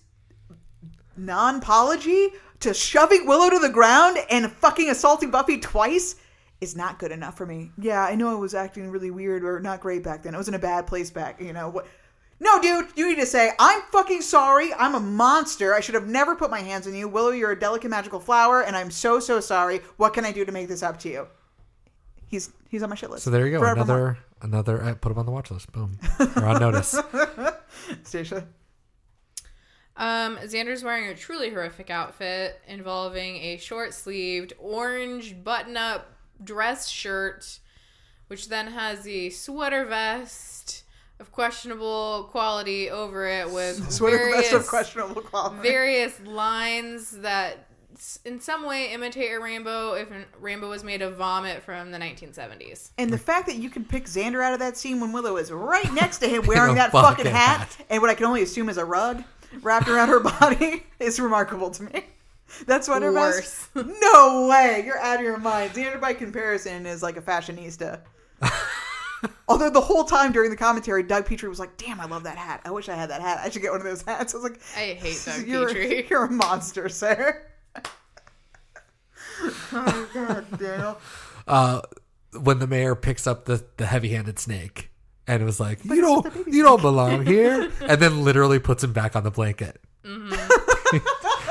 non-apology to shoving Willow to the ground and fucking assaulting Buffy twice is not good enough for me. Yeah, I know I was acting really weird or not great back then. I was in a bad place back. You know what? No, dude, you need to say, I'm fucking sorry. I'm a monster. I should have never put my hands on you. Willow, you're a delicate magical flower, and I'm so, so sorry. What can I do to make this up to you? He's He's on my shit list. So there you go. Forevermore. Another another. I put him on the watch list. Boom. You're on notice. [laughs] Stacia. Um, Xander's wearing a truly horrific outfit involving a short sleeved orange button up dress shirt, which then has a sweater vest of questionable quality over it with Sweater various, vest of questionable quality. various lines that s- in some way imitate a rainbow if a rainbow was made of vomit from the 1970s. And the fact that you can pick Xander out of that scene when Willow is right [laughs] next to him wearing that fucking fucking hat, and what I can only assume is a rug wrapped around her body [laughs] is remarkable to me. That's what her Worse. [laughs] No way, you're out of your mind. Xander, by comparison, is like a fashionista. Although the whole time during the commentary, Doug Petrie was like, "Damn, I love that hat. I wish I had that hat. I should get one of those hats." I was like, I hate Doug you're, Petrie. You're a monster, sir." [laughs] oh God, Daniel. uh, when the mayor picks up the, the heavy handed snake and it was like, you don't you don't belong here, [laughs] and then literally puts him back on the blanket. [laughs]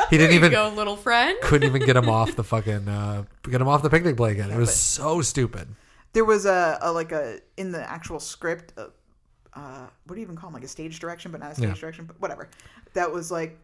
he didn't even go, little friend. couldn't even get him off the fucking uh, get him off the picnic blanket. It was so stupid. there was a, a like a in the actual script uh, uh what do you even call them like a stage direction but not a stage Yeah. direction but whatever that was like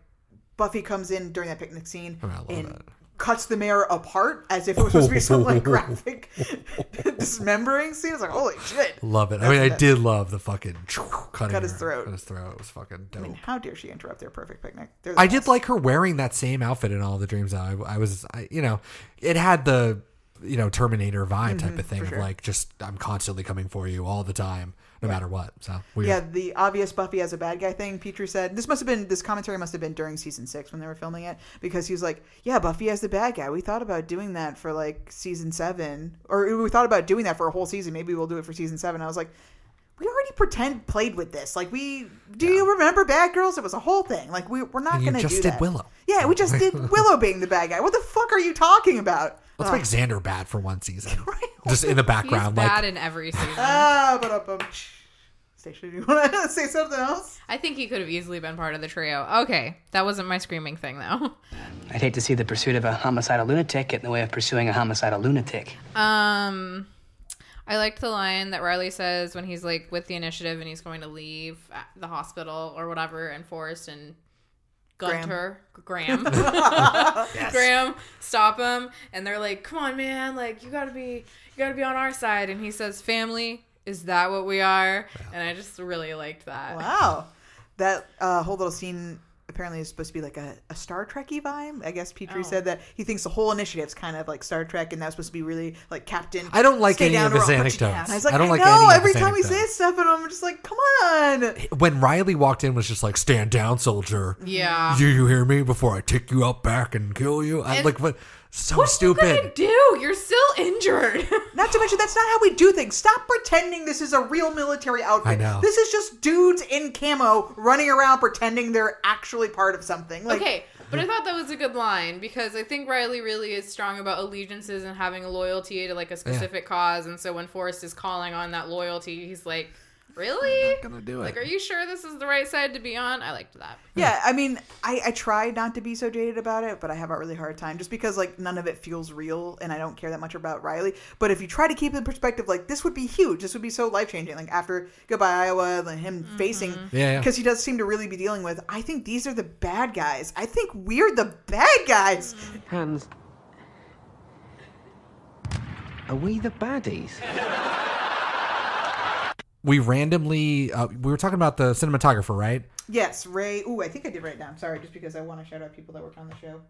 buffy comes in during that picnic scene I love and that. Cuts the mayor apart as if it was supposed to be some like [laughs] graphic [laughs] dismembering scene it's like holy shit Love it. I mean, I did love the fucking [tsk] cutting Cut his her- throat. Cut his throat. It was fucking i dope. mean how dare she interrupt their perfect picnic the I did like her wearing that same outfit in all the dreams. I, I was, I, you know, it had the, you know, Terminator vibe type Mhm, of thing for of like just I'm constantly coming for you all the time, no matter what. So weird. Yeah, the obvious Buffy as a bad guy thing. Petrie said this must have been this commentary must have been during season six when they were filming it because he was like, "Yeah, Buffy as the bad guy. We thought about doing that for like season seven, or we thought about doing that for a whole season. Maybe we'll do it for season seven. I was like, "We already pretend played with this. Like we do you remember Bad Girls? It was a whole thing. Like we we're not And you going to just do did that. Willow. Yeah, we just did [laughs] Willow being the bad guy. What the fuck are you talking about? Let's Ugh. make Xander bad for one season, [laughs] right? just in the background. He's like bad in every [laughs] season. Ah, but up, um, Stacia, you want to say something else? I think he could have easily been part of the trio. Okay, that wasn't my screaming thing though. I'd hate to see the pursuit of a homicidal lunatic get in the way of pursuing a homicidal lunatic. Um, I liked the line that Riley says when he's like with the initiative and he's going to leave the hospital or whatever, and Forrest and Gunter, Graham, [laughs] [laughs] Graham stop him, and they're like, "Come on, man! Like you gotta be, you gotta be on our side." And he says, "Family." Is that what we are? And I just really liked that. Wow. That uh, whole little scene apparently is supposed to be like a, a Star Trekky vibe. I guess Petrie Oh. said that he thinks the whole initiative's kind of like Star Trek, and that's supposed to be really like Captain. I don't like stay any down of his I'll put you down. anecdotes. I was like, I I, don't like know any of every his time he says anecdotes. stuff, and I'm just like, come on. when Riley walked in, was just like, "Stand down, soldier." Yeah. Do you hear me? Before I take you out back and kill you. I And- like what? So What stupid. you gonna do? You're still injured. [laughs] Not to mention, that's not how we do things. Stop pretending this is a real military outfit. I know. This is just dudes in camo running around pretending they're actually part of something. Like, okay, but I thought that was a good line because I think Riley really is strong about allegiances and having a loyalty to like a specific cause, and so when Forrest is calling on that loyalty, he's like, "Really? gonna do Like, are you sure this is the right side to be on?" I liked that. Yeah, I mean, I, I try not to be so jaded about it, but I have a really hard time just because like none of it feels real, and I don't care that much about Riley. But if you try to keep it in perspective, like this would be huge. This would be so life changing. Like after Goodbye Iowa, and him mm-hmm. facing, Yeah, yeah. because he does seem to really be dealing with. I think these are the bad guys. I think we're the bad guys. Mm-hmm. Hans. Are we the baddies? [laughs] we randomly uh, we were talking about the cinematographer, right? Yes, Ray. Ooh, I think I did write down. Sorry, just because I want to shout out people that worked on the show.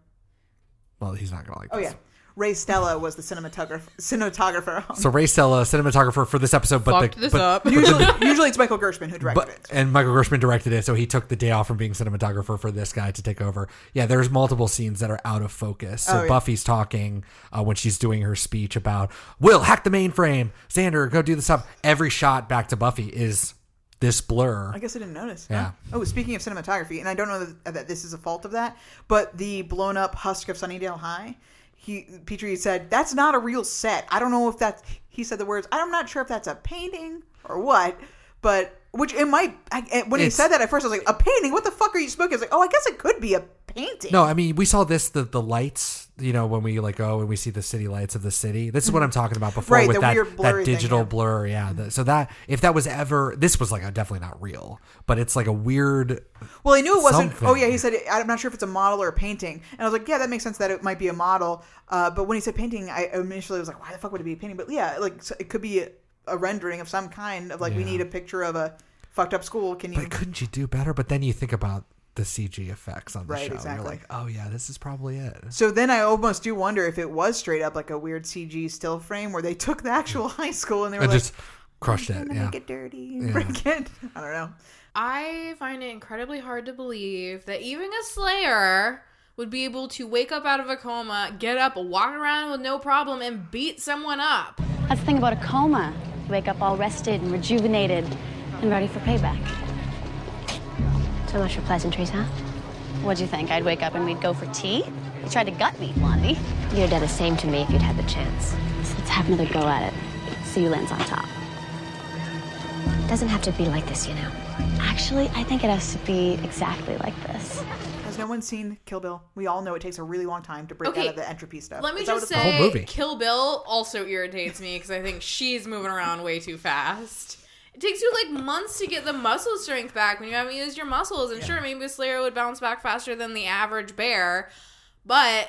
Well, he's not gonna like. Oh this. yeah, Ray Stella was the cinematographer. Cinematographer. on- So Ray Stella, cinematographer for this episode, but Fucked the, this but, up. usually, usually it's Michael Gershman who directed but it. and Michael Gershman directed it, so he took the day off from being cinematographer for this guy to take over. Yeah, there's multiple scenes that are out of focus. So Oh, yeah. Buffy's talking uh, when she's doing her speech about Will hack the mainframe, Xander go do the stuff. Every shot back to Buffy is this blur. I guess I didn't notice. Yeah. Huh? Oh, speaking of cinematography, and I don't know that, that this is a fault of that, but the blown up husk of Sunnydale High, he Petrie said that's not a real set. I don't know if that's. He said the words. I'm not sure if that's a painting or what, but which it might. I, eh, when he It's- said that at first, I was like, a painting? What the fuck are you smoking? I was like, oh, I guess it could be a painting. No, I mean we saw this the the lights. You know when we like go and we see the city lights of the city. This is what mm-hmm. I'm talking about before Right, with the that weird blurry that thing, digital yeah. blur. Yeah. Mm-hmm. the- so that if that was ever this was like a, definitely not real, but it's like a weird. Well, I knew it wasn't. something. Oh yeah, he said I'm not sure if it's a model or a painting, and I was like, yeah, that makes sense that it might be a model. Uh, but when he said painting, I initially was like, why the fuck would it be a painting? But yeah, like so it could be a, a rendering of some kind of like we Yeah. need a picture of a fucked up school. Can you? But couldn't you do better? But then you think about the CG effects on the Right, show. and exactly. You're like, oh yeah, this is probably it. So then I almost do wonder if it was straight up like a weird CG still frame where they took the actual [laughs] high school and they were And like, just crushed it. gonna Yeah. make it dirty and Yeah. break it. [laughs] I don't know. I find it incredibly hard to believe that even a Slayer would be able to wake up out of a coma, get up, walk around with no problem, and beat someone up. That's the thing about a coma. Wake up all rested and rejuvenated and ready for payback. So much for pleasantries, huh? What'd you think? I'd wake up and we'd go for tea? You tried to gut me, Blondie. You'd have done the same to me if you'd had the chance. So let's have another go at it. See who lands on top. It doesn't have to be like this, you know. Actually, I think it has to be exactly like this. Has no one seen Kill Bill? We all know it takes a really long time to break Okay, out of the entropy stuff. Let me Is that just what it's say, called? Kill Bill also irritates me because I think she's moving around way too fast. It takes you like months to get the muscle strength back when you haven't used your muscles. And sure, maybe a Slayer would bounce back faster than the average bear, but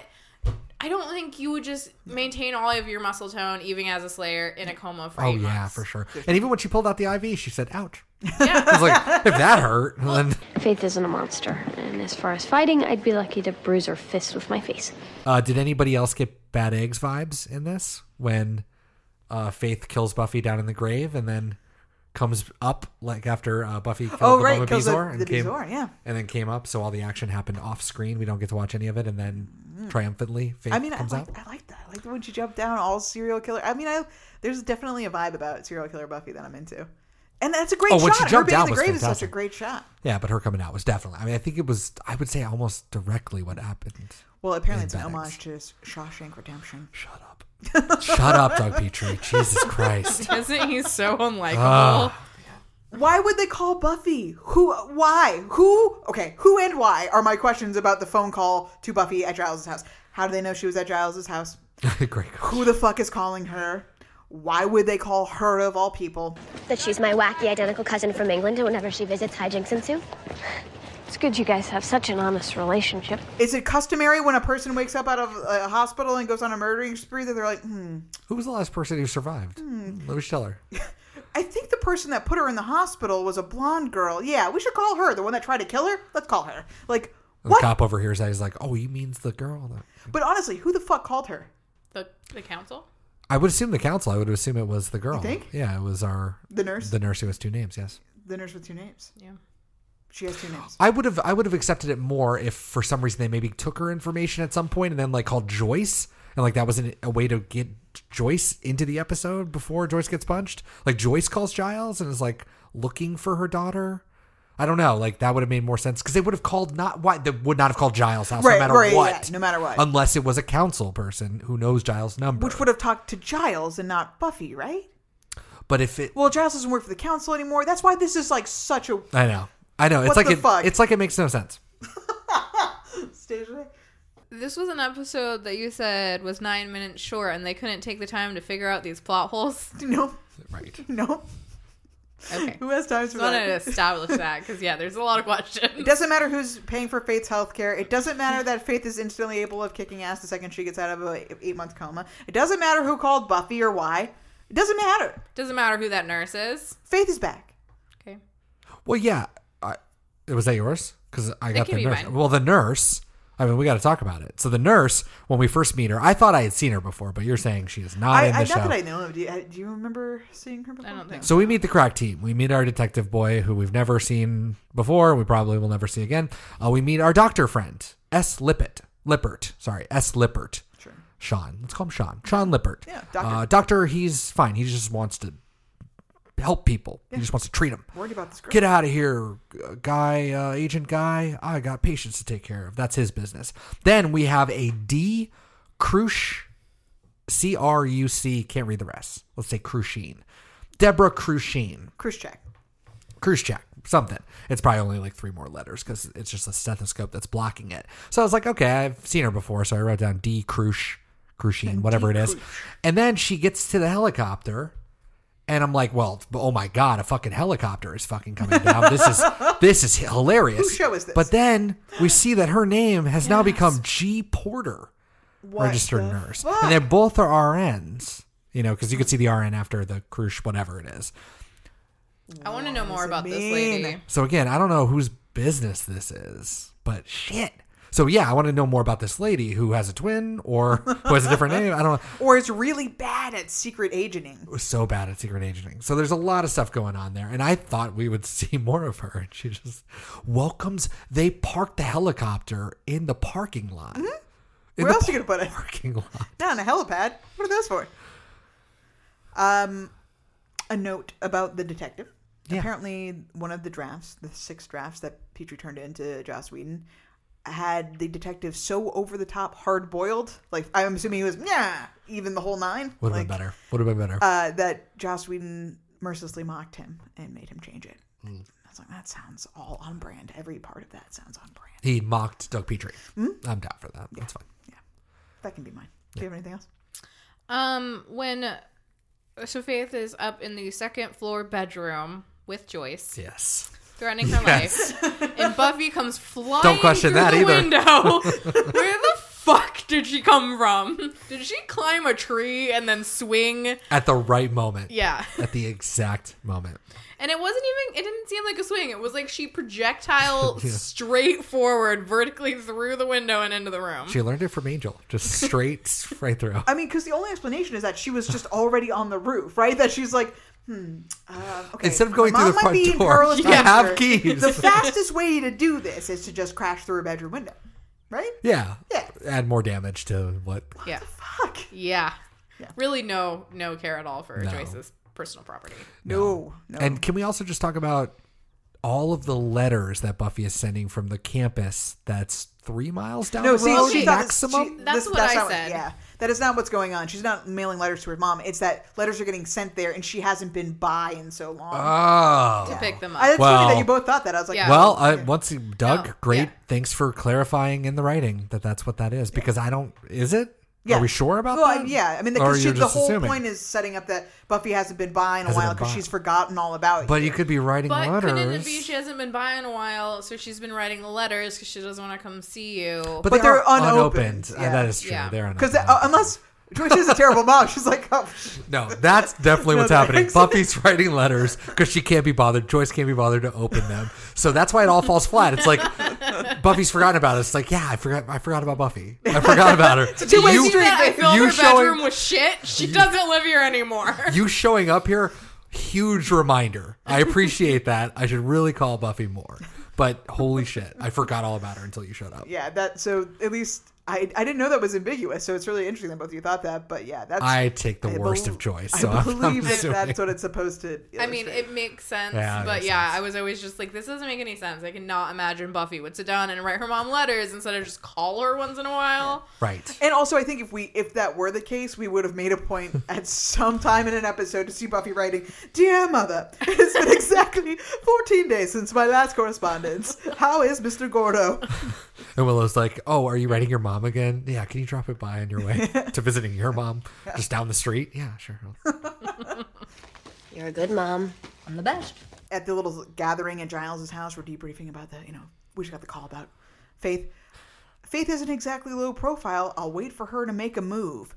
I don't think you would just maintain all of your muscle tone even as a Slayer in a coma for Oh eight yeah, months. for sure. And even when she pulled out the IV, she said, "Ouch." I was like, [laughs] if that hurt, then Faith isn't a monster, and as far as fighting, I'd be lucky to bruise her fist with my face. Uh, did anybody else get bad eggs vibes in this when uh, Faith kills Buffy down in the grave and then comes up like after uh, Buffy killed Oh, the right, Mama kills the- and the came Bezoar, yeah. and then came up, so all the action happened off screen. We don't get to watch any of it, and then triumphantly Faith Mm. I mean, I comes like, out. I like that. I like when she jumped down all serial killer. I mean, I there's definitely a vibe about serial killer Buffy that I'm into, and that's a great Oh, shot. when she Her jumped being in the was grave is such a great shot. Yeah, but her coming out was definitely. I mean, I think it was. I would say almost directly what happened. Well, apparently in it's an homage to Shawshank Redemption. Shut up. Shut up, Doug Petrie. [laughs] Jesus Christ. [laughs] Isn't he so unlikable? Ah. Why would they call Buffy? Who? Why? Who? Okay, who and why are my questions about the phone call to Buffy at Giles' house. How do they know she was at Giles' house? [laughs] Great. Who the fuck is calling her? Why would they call her of all people? That she's my wacky identical cousin from England, and whenever she visits hijinks ensue. It's good you guys have such an honest relationship. Is it customary when a person wakes up out of a hospital and goes on a murdering spree that they're like, hmm, Who was the last person who survived? Hmm. Let me tell her. [laughs] I think the person that put her in the hospital was a blonde girl. Yeah, we should call her. The one that tried to kill her? Let's call her. Like, The what? cop over here is He's like, "Oh, he means the girl." But honestly, who the fuck called her? The, the council? I would assume the council. I would assume it was the girl. think? Yeah, it was our The nurse? The nurse who has two names. Yes. The nurse with two names. Yeah. She has two names. I would have I would have accepted it more if for some reason they maybe took her information at some point and then like called Joyce and like that was an, a way to get Joyce into the episode before Joyce gets punched. Like Joyce calls Giles and is like looking for her daughter. I don't know. Like that would have made more sense because they would have called not why they would not have called Giles' house Right, no matter right, what. yeah, no matter what. Unless it was a council person who knows Giles' number. Which would have talked to Giles and not Buffy, right? but if it Well, Giles doesn't work for the council anymore. That's why this is like such a I know. I know. It's What like the it, fuck? it's like it makes no sense. [laughs] stage? This was an episode that you said was nine minutes short, and they couldn't take the time to figure out these plot holes. No. Right. [laughs] No. Okay. Who has time for Just wanted that? to [laughs] establish that because yeah, there's a lot of questions. It doesn't matter who's paying for Faith's health care. It doesn't matter that Faith is instantly able of kicking ass the second she gets out of a eight month coma. It doesn't matter who called Buffy or why. It doesn't matter. Doesn't matter who that nurse is. Faith is back. Okay. Well, yeah. I, was that yours? Because I got can the be nurse. mine. Well, the nurse. I mean, we got to talk about it. So the nurse, when we first meet her, I thought I had seen her before, but you're saying she is not I, in the I show. not that I know. Do you, do you remember seeing her before? I don't think So we meet the crack team. We meet our detective boy, who we've never seen before. We probably will never see again. Uh, we meet our doctor friend, S. Lippert. Lippert. Sorry, S. Lippert. Sure. Sean. Let's call him Sean. Sean Lippert. Yeah, doctor. Uh, doctor, he's fine. He just wants to help people. He just wants to treat them. Worried about this girl. Get out of here, guy, uh, agent guy. I got patients to take care of. That's his business. Then we have a D. Crush, C R U C. Can't read the rest. Let's say Crushine. Deborah Crushine. Khrushchev. cruise check, something. It's probably only like three more letters because it's just a stethoscope that's blocking it. So I was like, okay, I've seen her before, so I wrote down D Crush, Crushine, whatever it is. And then she gets to the helicopter. And I'm like, well, oh my god, a fucking helicopter is fucking coming down. This is [laughs] this is hilarious. Whose show is this? But then we see that her name has now become G Porter, What registered the nurse, fuck? and they both are RNs. You know, because you could see the RN after the cruise, whatever it is. I want to know more does it about this mean? lady. So again, I don't know whose business this is, but shit. So yeah, I want to know more about this lady who has a twin or [laughs] who has a different name. I don't know. Or is really bad at secret agenting. was so bad at secret agenting. So there's a lot of stuff going on there. And I thought we would [laughs] see more of her. And she just welcomes. They parked the helicopter in the parking lot. In Where else are you gonna put it? parking lot. [laughs] Not on a helipad. What are those for? Um, a note about the detective. Apparently, one of the drafts, the six drafts that Petrie turned into Joss Whedon, had the detective so over the top, hard boiled. Like I'm assuming he was yeah, even the whole nine. Would have like, been better. Would have been better. Uh, that Joss Whedon mercilessly mocked him and made him change it. Hmm. I was like, that sounds all on brand. Every part of that sounds on brand. he mocked Doug Petrie. Hmm? I'm down for that. That's fine. Yeah, that can be mine. Do you have anything else? Um, when so Faith is up in the second floor bedroom with Joyce, Yes. Threatening her Yes. life, [laughs] and Buffy comes flying Don't question through that the either. window. [laughs] Where the fuck did she come from? Did she climb a tree and then swing? At the right moment. Yeah. At the exact moment. And it wasn't even, it didn't seem like a swing. It was like she projectile [laughs] Yeah. straight forward, vertically through the window and into the room. She learned it from Angel. Just straight, right through. I mean, because the only explanation is that she was just already on the roof, right? That she's like, hmm, uh, okay. Instead of going my through mom the might front be in door, perilous [laughs] I have keys. The fastest way to do this is to just crash through a bedroom window, right? Yeah. Yeah. Add more damage to what. yeah. Fuck. Yeah. yeah. Really no no care at all for No. Joyce's personal property. No, no. And can we also just talk about all of the letters that Buffy is sending from the campus that's three miles down no, the see, road she maximum? She, That's this- what I not said. yeah, that is not what's going on. She's not mailing letters to her mom. It's that letters are getting sent there, and she hasn't been by in so long. Oh. To pick them up. I, it's Well- funny that you both thought that. I was like, well, oh, I, once you, Doug, No, great. yeah. Thanks for clarifying in the writing that that's what that is because I don't. Is it? Yeah. Are we sure about well, that? Yeah, I mean, Or because she, the whole assuming? point is setting up that Buffy hasn't been by in a Hasn't while because she's forgotten all about it. But you. you could be writing But letters. couldn't it be she hasn't been by in a while, so she's been writing the letters because she doesn't want to come see you? but, But they are they're unopened. Uh, Yeah. that is true. Yeah. They're Because uh, unless Joyce is a terrible mom, she's like, oh, No, that's definitely [laughs] No, what's happening. thanks. Buffy's writing letters because she can't be bothered. Joyce can't be bothered to open them. So that's why it all falls flat. It's like Buffy's forgotten about it. It's like, yeah, I forgot. I forgot about Buffy. I forgot about her. [laughs] it's a two-way you, street. that I filled you her showing- bedroom with shit. She doesn't live here anymore. [laughs] you showing up here, huge reminder. I appreciate that. I should really call Buffy more. But holy shit, I forgot all about her until you showed up. yeah, that. So at least I, I didn't know that was ambiguous. So it's really interesting that both of you thought that. But yeah, that's I take the I worst bel- of Joyce. I So I'm- [laughs] I'm believe that that's what it's supposed to. I mean, it makes sense, Yeah, it but makes yeah, sense. I was always just like, this doesn't make any sense. I cannot imagine Buffy would sit down and write her mom letters instead of just call her once in a while. right. And also, I think if we if that were the case, we would have made a point [laughs] at some time in an episode to see Buffy writing, "Dear Mother, it's been [laughs] exactly 14 days since my last correspondence. How is Mr. Gordo?" [laughs] And Willow's like, "Oh, are you writing your mom again? Yeah, can you drop it by on your way [laughs] to visiting your mom just down the street? Yeah, sure." [laughs] You're a good mom. I'm the best. At the little gathering at Giles' house, we're debriefing about the, you know, we just got the call about Faith. Faith isn't exactly low profile. I'll wait for her to make a move.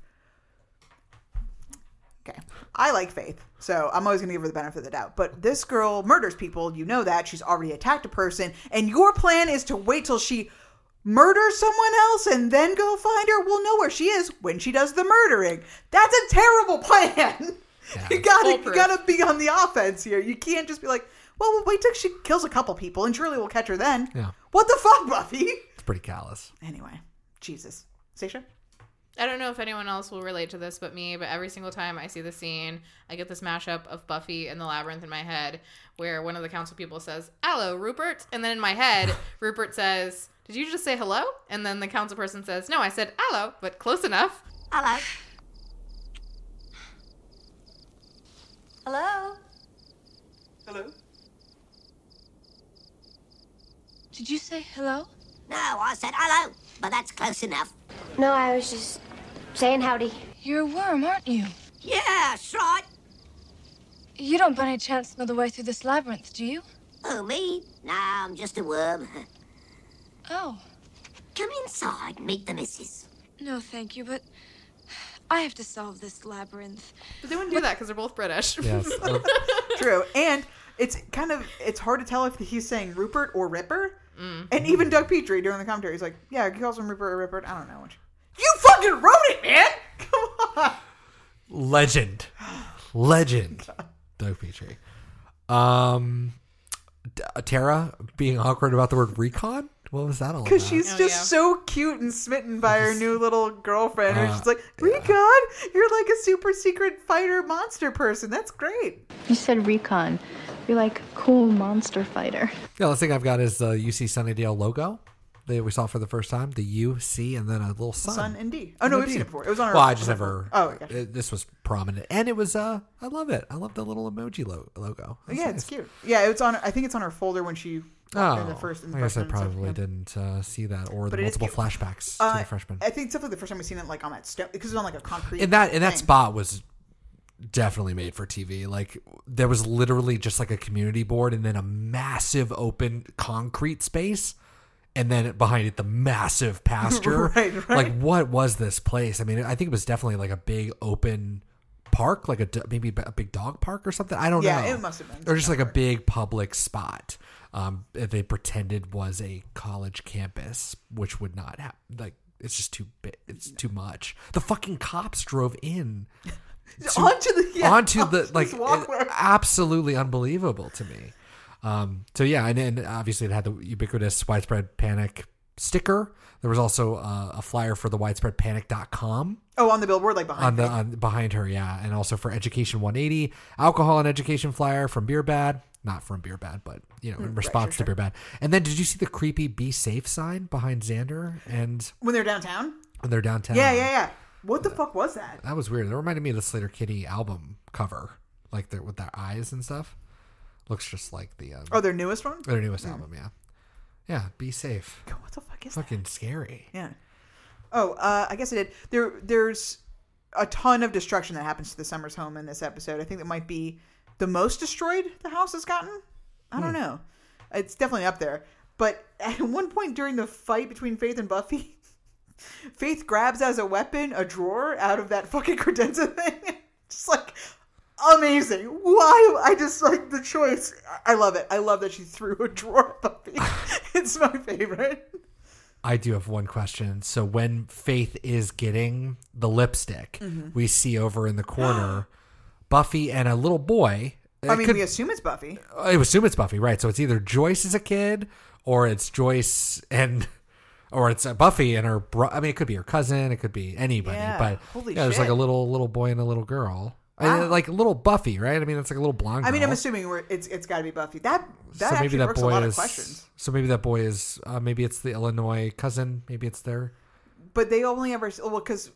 Okay. I like Faith, so I'm always going to give her the benefit of the doubt. But this girl murders people. You know that. She's already attacked a person. And your plan is to wait till she murders someone else and then go find her? We'll know where she is when she does the murdering. That's a terrible [laughs] plan. you gotta you gotta be on the offense here. You can't just be like, well, we'll wait till she kills a couple people and surely we'll catch her then. Yeah. What the fuck, Buffy? It's pretty callous. Anyway, Jesus. Sasha? I don't know if anyone else will relate to this but me, but every single time I see the scene, I get this mashup of Buffy and the labyrinth in my head where one of the council people says, Hello, Rupert. And then in my head, [laughs] Rupert says, Did you just say hello? And then the council person says, No, I said hello, but close enough. Hello. Hello. Hello? Did you say hello? No, I said hello, but that's close enough. No, I was just saying howdy. You're a worm, aren't you? Yeah, that's right. You don't by any chance know the way through this labyrinth, do you? Oh, me? No, I'm just a worm. [laughs] Oh. Come inside, meet the missus. No, thank you, but I have to solve this labyrinth. But they wouldn't do that because they're both British. [laughs] Yes. [laughs] True. And it's kind of it's hard to tell if he's saying Rupert or Ripper. Mm. And even Doug Petrie during the commentary, he's like, "Yeah, he calls him Rupert or Ripper." I don't know which. You fucking wrote it, man. [laughs] Come on. Legend. Legend. Doug Petrie. Um, D- Tara being awkward about the word recon. What was that all about? Because she's Oh, just yeah. so cute and smitten by her new little girlfriend. and Uh, she's like, Recon, you're like a super secret fighter monster person. That's great. You said recon. You're like cool monster fighter. Yeah, the other thing I've got is the UC Sunnydale logo that we saw for the first time. The UC and then a little sun. Sun and D. Oh, no, And a we've seen it before. It was on our- Well, I just never. Oh, yeah. it- this was prominent, and it was. Uh, I love it. I love the little emoji lo- logo. That's yeah, nice. it's cute. Yeah, it's on. I think it's on her folder when she walked in the first. In the Oh, I guess I and probably didn't uh, see that or But the multiple flashbacks Uh, to the freshman. I think it's definitely the first time we've seen it like on that step because it's on like a concrete. in that in that spot was definitely made for TV. Like there was literally just like a community board and then a massive open concrete space. And then behind it, the massive [laughs] pasture. Right, right. Like, what was this place? I mean, I think it was definitely like a big open park, like a maybe a big dog park or something. I don't Yeah, know. Yeah, it must have been Or just like a big public spot. Um, they pretended was a college campus, which would not have like it's just too big. It's too much. The fucking cops drove in [laughs] to- Onto the- yeah, onto the like absolutely unbelievable to me. Um, so yeah, and, and obviously it had the ubiquitous widespread panic sticker. There was also uh, a flyer for the widespreadpanic.com Oh, on the billboard, like behind. on the on, behind her, yeah, and also for Education 180, alcohol and education flyer from Beer Bad, not from Beer Bad, but you know, in Mm, right, response sure, to Beer Bad. And then did you see the creepy "Be Safe" sign behind Xander and when they're downtown. when they're downtown? Yeah, yeah, yeah. What the fuck was that? That was weird. It reminded me of the Sleater-Kinney album cover, like the, with their eyes and stuff. Looks just like the um, Oh, their newest one. their newest Mm. album. Yeah, yeah. Be safe. What the fuck is Fucking scary. Yeah. Oh, uh, I guess I did. There, there's a ton of destruction that happens to the Summers home in this episode. I think it might be the most destroyed the house has gotten. I don't Hmm. know. It's definitely up there. But at [laughs] one point during the fight between Faith and Buffy, [laughs] Faith grabs as a weapon a drawer out of that fucking [laughs] credenza thing. Just like amazing. Why? I just like the choice. I love it. I love that she threw a drawer at Buffy. [laughs] [laughs] it's my favorite. I do have one question. So when Faith is getting the lipstick, Mhm. we see over in the corner [gasps] Buffy and a little boy. I mean, could- we assume it's Buffy. I assume it's Buffy, right? So it's either Joyce as a kid, or it's Joyce and, [laughs] or it's Buffy and her. Bro- I mean, it could be her cousin, it could be anybody, Yeah, but holy yeah, there's like a little little boy and a little girl, And, Wow. like little Buffy, right? I mean, it's like a little blonde. I mean, girl. I'm assuming we're, it's it's got to be Buffy. That that so actually that works boy a lot is. of questions. So maybe that boy is. Uh, maybe it's the Illinois cousin. Maybe it's their. But they only ever well because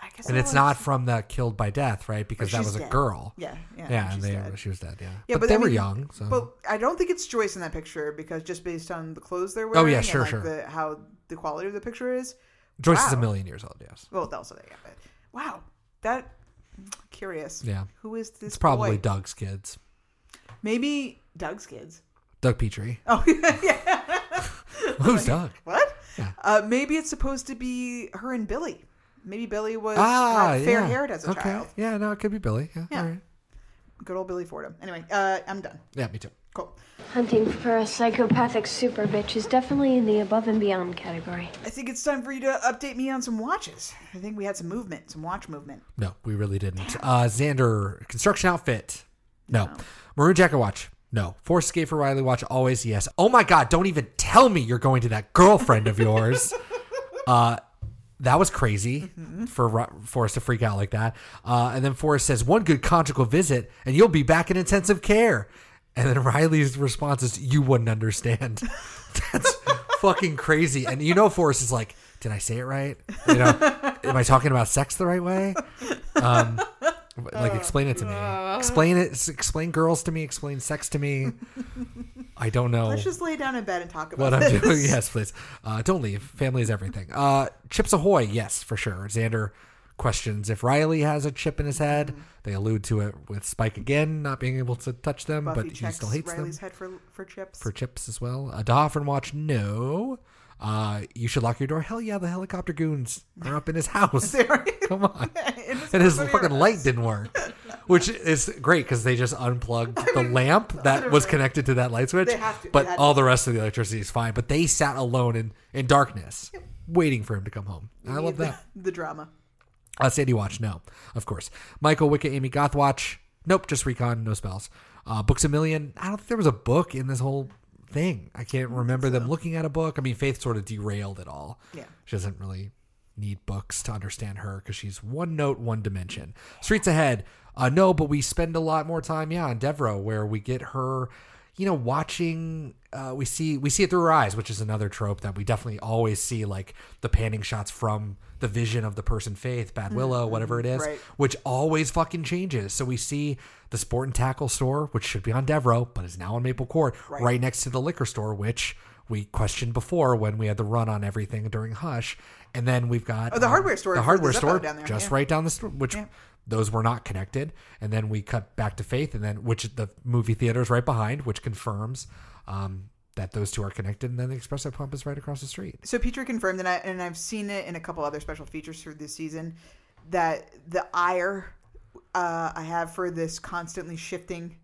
I guess And it's not from the killed by death, right? Because that was a girl. Yeah, yeah, yeah. And they, dead. she was dead. Yeah. Yeah, but, but, they I were young. So. But I don't think it's Joyce in that picture because just based on the clothes they're wearing. Oh, yeah, and, sure, like, sure. The, how the quality of the picture is. Joyce is a million years old. Yes. Well, also there, yeah. But wow, that curious. Yeah. Who is this? It's probably boy? Doug's kids. Maybe Doug's kids. Doug Petrie. [laughs] Oh yeah. [laughs] Who's Doug? What? Yeah. Uh, maybe it's supposed to be her and Billy. Maybe Billy was Ah, fair yeah. haired as a okay. child. Yeah, no, it could be Billy. Yeah. Yeah. All right. Good old Billy Fordham. Anyway, uh, I'm done. Yeah, me too. Cool. Hunting for a psychopathic super bitch is definitely in the above and beyond category. I think it's time for you to update me on some watches. I think we had some movement, some watch movement. No, we really didn't. Uh, Xander construction outfit. No. Maroon jacket watch. No. Force escape for Riley watch. Always yes. Oh my god! Don't even tell me you're going to that girlfriend of yours. [laughs] uh, that was crazy for Ri- Forrest to freak out like that. Uh, and then Forrest says, "One good conjugal visit, and you'll be back in intensive care." And then Riley's response is, "You wouldn't understand." [laughs] That's fucking crazy. And you know, Forrest is like, "Did I say it right? You know, am I talking about sex the right way?" Um, like, explain it to me. Explain it. Explain girls to me. Explain sex to me. I don't know Let's just lay down in bed and talk about what I'm this. doing. [laughs] Yes, please. Uh, don't leave. Family is everything. Uh, Chips Ahoy, yes, for sure. Xander questions if Riley has a chip in his head. Mm-hmm. They allude to it with Spike again, not being able to touch them, Buffy but he still hates Riley's them head for for chips. for chips as well. Uh, D'Hoffryn watch, no. Uh, you should lock your door. Hell yeah, the helicopter goons are up in his house. [laughs] [laughs] Come on. [laughs] and his fucking light didn't work, which is great because they just unplugged the lamp that was connected to that light switch. To. But all the rest of the electricity is fine. But they sat alone in, in darkness, waiting for him to come home. I love that. the drama. Uh, Sandy Watch, no, of course. Michael Wicca, Amy Goth Watch, nope, just Recon, no spells. Uh, Books a Million, I don't think there was a book in this whole thing. I can't remember them looking at a book. I mean, Faith sort of derailed it all. Yeah. She doesn't really need books to understand her because she's one note, one dimension. Streets Ahead, uh, no, but we spend a lot more time, yeah, on Revello, where we get her, you know, watching. Uh, we see we see it through her eyes, which is another trope that we definitely always see, like the panning shots from the vision of the person Faith, Bad Willow, whatever it is, right. which always fucking changes. So we see the sport and tackle store, which should be on Devro, but is now on Maple Court, Right. right, next to the liquor store, which we questioned before when we had the run on everything during Hush. And then we've got Oh, the um, hardware store the hardware the store down there, just yeah. right down the street, which Yeah. those were not connected. And then we cut back to Faith, and then which the movie theater is right behind, which confirms um, that those two are connected. And then the espresso pump is right across the street. So Petrie confirmed, and I and I've seen it in a couple other special features through this season, that the ire uh, I have for this constantly shifting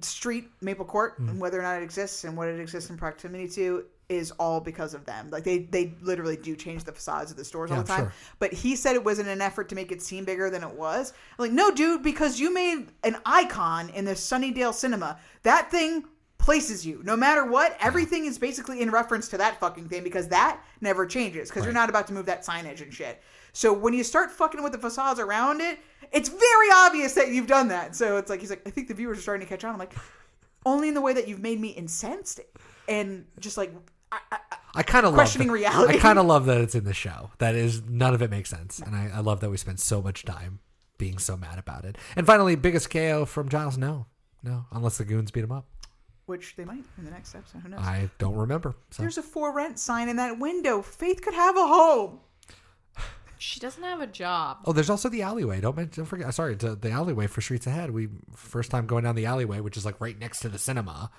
street Maple Court Mm. and whether or not it exists and what it exists in proximity to is all because of them. Like they they literally do change the facades of the stores all the time. sure. But he said it was in an effort to make it seem bigger than it was. I'm like, no, dude, because you made an icon in the Sunnydale cinema. That thing places you. No matter what, everything is basically in reference to that fucking thing because that never changes because you're not about to move that signage and shit. So when you start fucking with the facades around it, it's very obvious that you've done that. So it's like he's like, I think the viewers are starting to catch on. I'm like, only in the way that you've made me incensed and just like I kind of love Questioning that- reality. I kind of love that it's in the show. That is none of it makes sense, and I, I love that we spend so much time being so mad about it. And finally, biggest KO from Giles. No, no, unless the goons beat him up. Which they might in the next episode. Who knows? I don't remember. So. There's a for rent sign in that window. Faith could have a home. She doesn't have a job. Oh, there's also the alleyway. Don't mention, don't forget. Sorry, to the alleyway for Streets Ahead. We first time going down the alleyway, which is like right next to the cinema.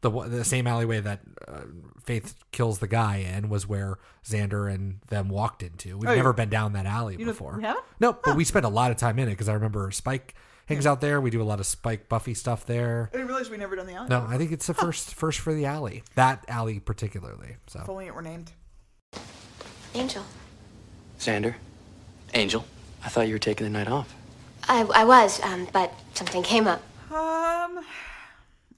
The the same alleyway that uh, Faith kills the guy in was where Xander and them walked into. We've Oh, never yeah. been down that alley You before. we haven't? No, but we spent a lot of time in it because I remember Spike hangs out there. We do a lot of Spike Buffy stuff there. I didn't realize we never done the alley. No, I think it's the first first for the alley. That alley particularly. So If only it were named. Angel. Xander? Angel? I thought you were taking the night off. I, I was, um, but something came up. Um,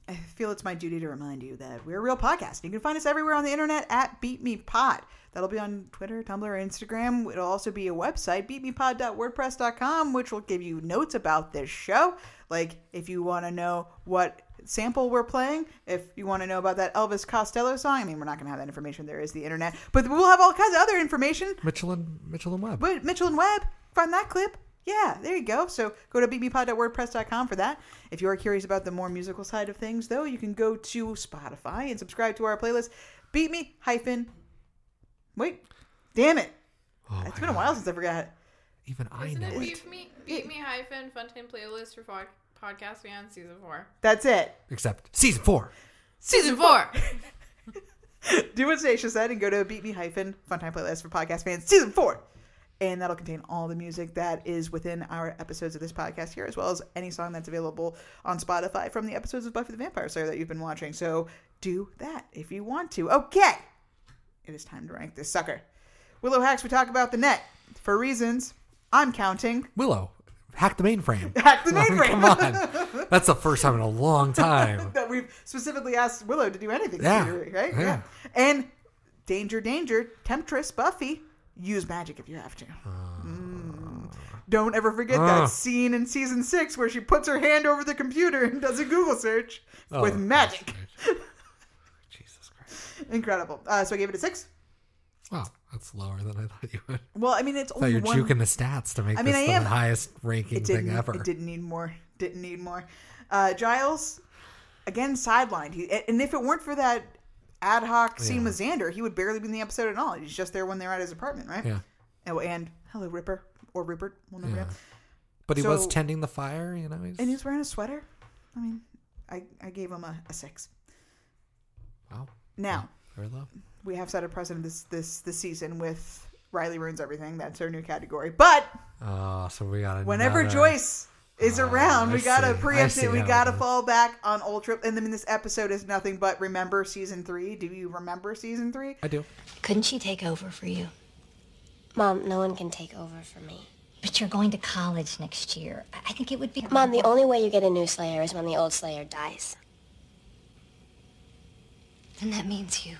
I feel it's my duty to remind you that we're a real podcast. You can find us everywhere on the internet at Beep Me Pod. That'll be on Twitter, Tumblr, Instagram. It'll also be a website, beepmepod.wordpress.com, which will give you notes about this show. Like if you want to know what sample we're playing, if you want to know about that Elvis Costello song. I mean, we're not going to have that information. There is the internet, but we'll have all kinds of other information. Mitchell and Mitchell and Webb. But Mitchell and Webb, find that clip. Yeah, there you go. So go to beepmepod.wordpress.com for that. If you are curious about the more musical side of things, though, you can go to Spotify and subscribe to our playlist. Beep me hyphen. Wait, damn it! Oh it's been a while since I forgot. Even I Isn't know it it. Beep Me, Beep Me hyphen Funtime playlist for pod- podcast fans season four? That's it. Except season four. Season four. [laughs] Do what Stacia said and go to Beep Me hyphen Funtime playlist for podcast fans season four. And that'll contain all the music that is within our episodes of this podcast here, as well as any song that's available on Spotify from the episodes of Buffy the Vampire Slayer that you've been watching. So do that if you want to. Okay. It is time to rank this sucker. Willow Hacks, we talk about the net. For reasons I'm counting. Willow, hack the mainframe. [laughs] Hack the mainframe. Come on. That's the first time in a long time. [laughs] that we've specifically asked Willow to do anything. Yeah. Right? Yeah. Yeah. And danger, danger, temptress, Buffy, use magic if you have to. Uh. Mm. Don't ever forget Uh. that scene in season six where she puts her hand over the computer and does a Google search Oh, with magic. [laughs] Incredible. Uh, so I gave it a six. Wow, that's lower than I thought you would. Well, I mean, it's only you're one. juking the stats to make I mean, this I the am. highest ranking thing ever. It didn't need more. Didn't need more. Uh, Giles, again sidelined. He, and if it weren't for that ad hoc scene Yeah. with Xander, he would barely be in the episode at all. He's just there when they're at his apartment, right? Yeah. Oh, and hello, Ripper or Rupert. We'll never Yeah. know. But he was tending the fire, you know. He's, And he was wearing a sweater. I mean, I, I gave him a, a six. wow. Now, Very low. we have set a precedent this this this season with Riley ruins everything. That's our new category. But Oh, so we got whenever another- Joyce is Oh, around, I we gotta see. I preempt it. We gotta fall back on Ultra. And then this episode is nothing but remember season three. Do you remember season three? I do. Couldn't she take over for you? Mom, no one can take over for me. But you're going to college next year. I I think it would be. Mom, the only way you get a new Slayer is when the old Slayer dies. Then that means you.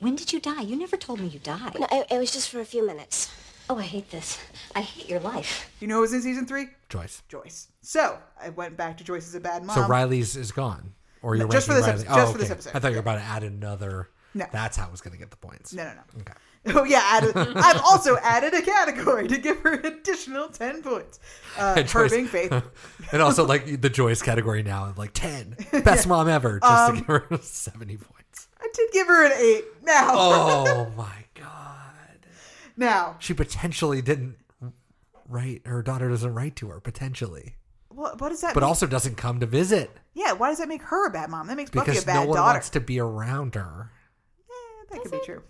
When did you die? You never told me you died. No, it, it was just for a few minutes. Oh, I hate this. I hate your life. You know who was in season three? Joyce. Joyce. So I went back to Joyce as a bad mom. So Riley's is gone, or you're No, just for this Riley? episode- just oh, for this okay. episode. I thought you were about to add another. No. That's how I was going to get the points. No, no, no. Okay. [laughs] Oh yeah, added, I've also added a category to give her additional ten points. [laughs] Uh, And her being Faith. [laughs] and also like the Joyce category now, like ten best mom ever, just Um, to give her seventy points. I did give her an eight. Now, Oh my god! now, She potentially didn't write. Her daughter doesn't write to her potentially, what, what does that? but mean? also doesn't come to visit yeah, why does that make her a bad mom? That makes Buffy because a bad no one daughter. wants to be around her. that could be true.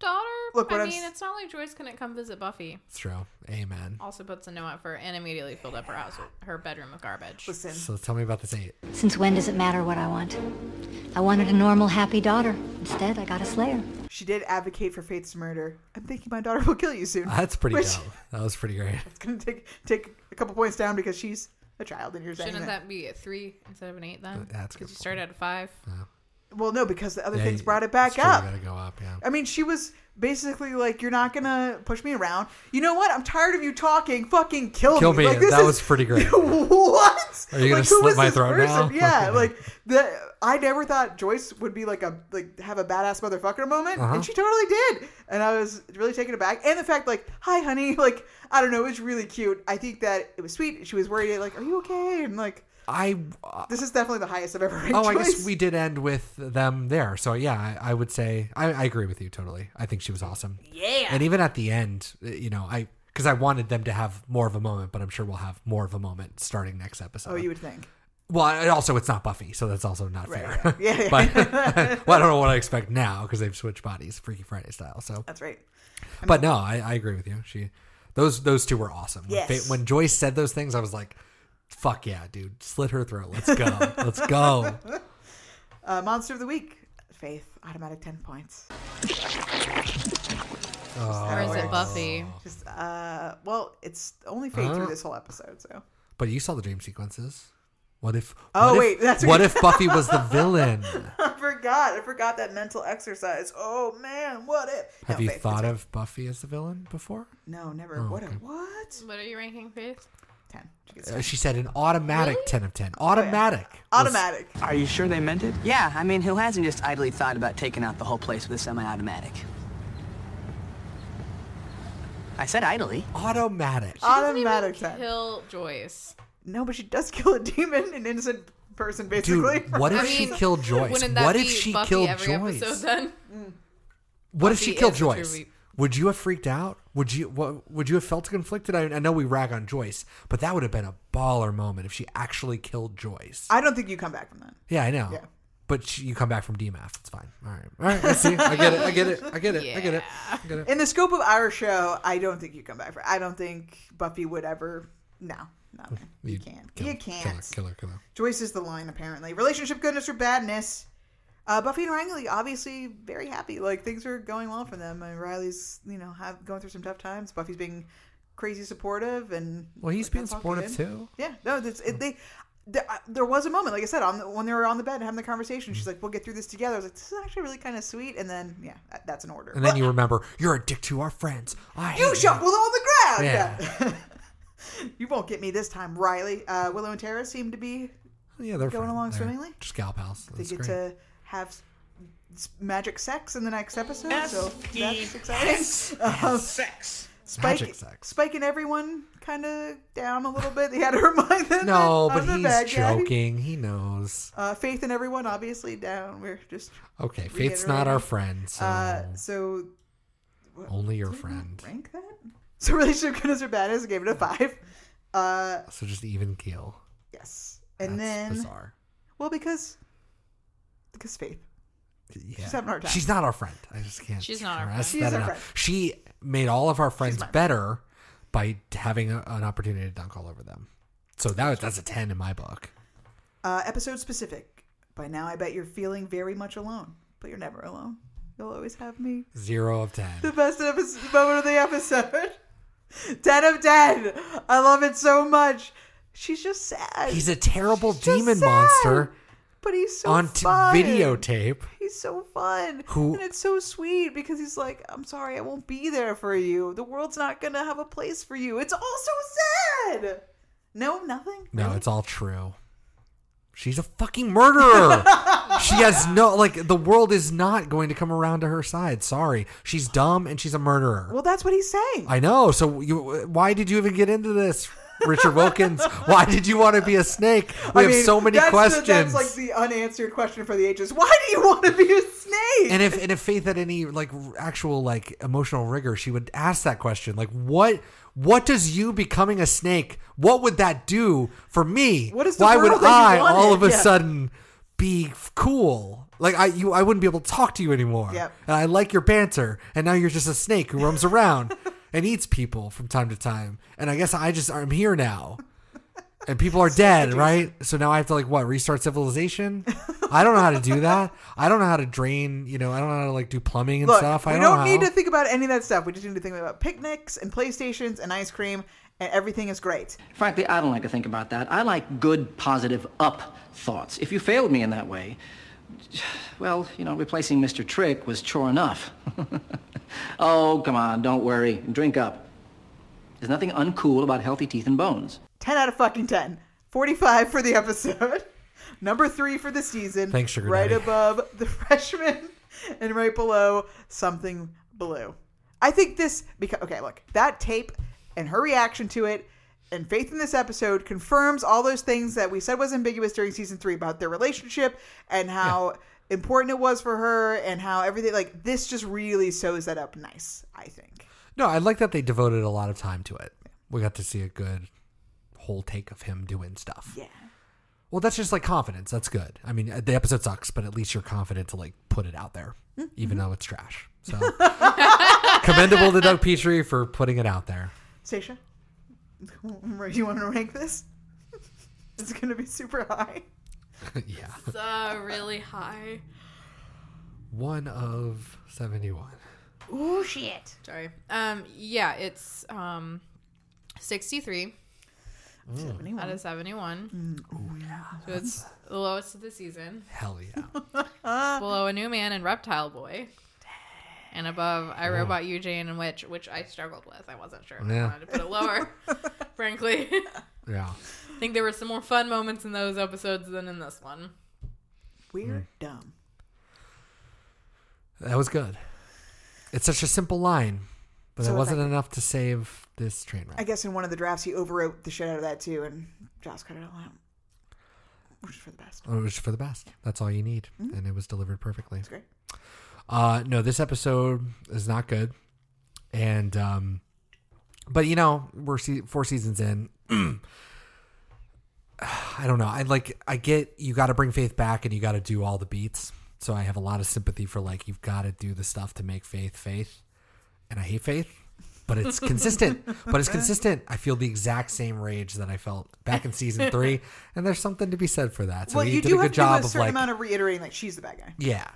Daughter. Look, I I'm mean, s- it's not like Joyce couldn't come visit Buffy. It's true. Amen. Also puts a no out for and immediately filled up her house, with, her bedroom with garbage. Listen, So tell me about this eight. Since when does it matter what I want? I wanted a normal, happy daughter. Instead, I got a slayer. She did advocate for Faith's murder. I'm thinking my daughter will kill you soon. That's pretty Which- dope. That was pretty great. It's gonna take take a couple points down because she's a child and you're saying Shouldn't that. that be a three instead of an eight then? That's a because good you started at a five. Well, no, because the other Yeah, things brought it back true, up. Gotta go up. Yeah. I mean, she was basically like, "You're not gonna push me around." You know what? I'm tired of you talking. Fucking kill, Kill me. Like, this That is- was pretty great. [laughs] what? Are you gonna Like, slit my throat now? Yeah, like the. I never thought Joyce would be like a like have a badass motherfucker moment, Uh-huh. and she totally did. And I was really taken aback. And the fact, like, "Hi, honey," [laughs] like I don't know, it was really cute. I think that it was sweet. She was worried, like, "Are you okay?" And like, I. this is definitely the highest I've ever ranked. Oh, I guess we did end with them there. So yeah, I, I would say I, I agree with you totally. I think she was awesome. Yeah. And even at the end, uh, you know, I because I wanted them to have more of a moment, but I'm sure we'll have more of a moment starting next episode. Oh, you would think. Well, and also it's not Buffy, so that's also not Right, fair. right. Yeah, yeah. [laughs] but [laughs] well, I don't know what I expect now because they've switched bodies, Freaky Friday style. So That's right. but no, I, I agree with you. She, those those two were awesome. Yes. Fa- when Joyce said those things, I was like, "Fuck yeah, dude! Slit her throat. Let's go. Let's go." [laughs] Uh, Monster of the Week, Faith, automatic ten points. Oh. Or is it Buffy? Just uh, well, it's only Faith Huh? through this whole episode. So But you saw the dream sequences. What if? Oh, what if- wait, that's what what- if Buffy was the [laughs] villain? I forgot. I forgot that mental exercise. Oh man, what if? Have No, you Faith, thought it's- of Buffy as the villain before? No, never. Oh, what? okay. A, what? What are you ranking, Faith? Ten. She Uh, she said an automatic ten of ten. Automatic. was- Automatic. Are you sure they meant it? Yeah, I mean, who hasn't just idly thought about taking out the whole place with a semi-automatic? I said idly. Automatic. Automatic ten. Kill Joyce. No, but she does kill a demon, an innocent person, basically. Dude, what if I she mean, killed Joyce? That What be if she Buffy killed every Joyce? Episode then? What if she killed is true Joyce? Would you have freaked out? Would you what, would you have felt conflicted? I, I know we rag on Joyce, but that would have been a baller moment if she actually killed Joyce. I don't think you come back from that. Yeah, I know. Yeah. But she, you come back from DMAF. It's fine. All right. All right. I see. I get it. I get it. I get it. I get it. I get it. In the scope of our show, I don't think you come back for. I don't think Buffy would ever. No, no, you, You can't. kill- you can't. kill her, kill her. Joyce is the line, apparently. Relationship goodness or badness. Uh, Buffy and Riley obviously very happy. Like things are going well for them. And Riley's, you know, have going through some tough times. Buffy's being crazy supportive, and Well, he's like, being supportive too. Yeah, no, it's, it, they. There, uh, there was a moment, like I said, on the, when they were on the bed having the conversation. She's like, "We'll get through this together." I was like, "This is actually really kind of sweet." And then, yeah, that, that's an order. And then you remember you're a dick to our friends. I You shuffled on the ground. Yeah. [laughs] you won't get me this time, Riley. Uh, Willow and Tara seem to be Yeah, they're going along swimmingly. Just gal pals. They That's get great. to have s- s- magic sex in the next episode, so that's exciting. [laughs] Um, Sex. Spike, Magic sex. Spike and everyone kind of down a little bit. They had to remind them. No, that but the he's bad guy. joking. He knows. Uh, Faith and everyone obviously down. We're just Okay, Faith's not our friend, so Uh, so only your friend. rank that. [laughs] So relationship goodness or badness, I gave it a five. Uh, So just even keel. yes, and That's then bizarre. well because because Faith. Yeah. She's having a hard time. She's not our friend. I just can't. She's not our friend. She's our friend. She made all of our friends better by having a, an opportunity to dunk all over them. So that that's a ten in my book. Uh, episode specific. By now, I bet you're feeling very much alone, but you're never alone. You'll always have me. Zero of ten. The best episode, moment of the episode. [laughs] 10 of 10. I love it so much. She's just sad. He's a terrible She's just demon sad, monster But he's so on t- fun. videotape. He's so fun. Who- And it's so sweet because he's like, I'm sorry, I won't be there for you. The world's not going to have a place for you. It's all so sad. No, nothing. No, it's all true. She's a fucking murderer. [laughs] she has no like the world is not going to come around to her side. Sorry. She's dumb and she's a murderer. Well, that's what he's saying. I know. So you why did you even get into this? Richard Wilkins, why did you want to be a snake? We I have mean, so many that's the- questions. that's like the unanswered question for the ages. Why do you want to be a snake? and if and if Faith had any like actual like emotional rigor, she would ask that question. Like, what what does you becoming a snake? What would that do for me? What is the Why would world that you I all of a Yeah. sudden be cool? Like I you I wouldn't be able to talk to you anymore. Yep. And I like your banter, and now you're just a snake who roams around [laughs] and eats people from time to time. And I guess I just I'm here now. And people are dead, right? So now I have to like what restart civilization? I don't know how to do that. I don't know how to drain. You know, I don't know how to like do plumbing and Look, stuff. I we don't, don't need to think about any of that stuff. We just need to think about picnics and PlayStations and ice cream, and everything is great. Frankly, I don't like to think about that. I like good, positive, up thoughts. If you failed me in that way, [sighs] well, you know, replacing Mr. Trick was chore enough. [laughs] oh, come on, don't worry. Drink up. There's nothing uncool about healthy teeth and bones. 10 out of fucking 10. 45 for the episode. [laughs] Number three for the season. Thanks, Sugar Right Daddy. above the [laughs] freshman [laughs] and right below something blue. I think this because okay, look, that tape and her reaction to it and faith in this episode confirms all those things that we said was ambiguous during season three about their relationship and how important it was for her and how everything like this just really sews that up nice, I think. No, I like that they devoted a lot of time to it. We got to see a good whole take of him doing stuff. Yeah. Well, that's just like confidence. That's good. I mean, the episode sucks, but at least you're confident to like put it out there, mm-hmm. even though it's trash. So [laughs] commendable to Doug Petrie for putting it out there. Stacia, [laughs] you want to rank this? [laughs] It's going to be super high? [laughs] yeah, It's uh, really high. one of seventy-one. Oh shit. Sorry. Um. Yeah. It's um, sixty-three Mm. out of seventy-one. Oh yeah. So it's the lowest of the season. Hell yeah. It's [laughs] below a new man and reptile boy. And above I Robot You, Jane and Witch, which I struggled with. I wasn't sure if I Yeah. wanted to put it lower, [laughs] frankly. Yeah. I think there were some more fun moments in those episodes than in this one. We're dumb. That was good. It's such a simple line, but So it wasn't effective. enough to save this train wreck. I guess in one of the drafts he overwrote the shit out of that too, and Joss cut it all out, which is for the best. It was for the best. That's all you need, and it was delivered perfectly. That's great. Uh, no, this episode is not good, and um, but you know we're se- four seasons in. [clears throat] I don't know. I like. I get you got to bring Faith back, and you got to do all the beats. So I have a lot of sympathy for like you've got to do the stuff to make Faith Faith, and I hate Faith, but it's [laughs] consistent. but it's consistent. I feel the exact same rage that I felt back in season three, [laughs] and there's something to be said for that. So well, you did do a have good to do job a of certain like amount of reiterating like she's the bad guy. yeah.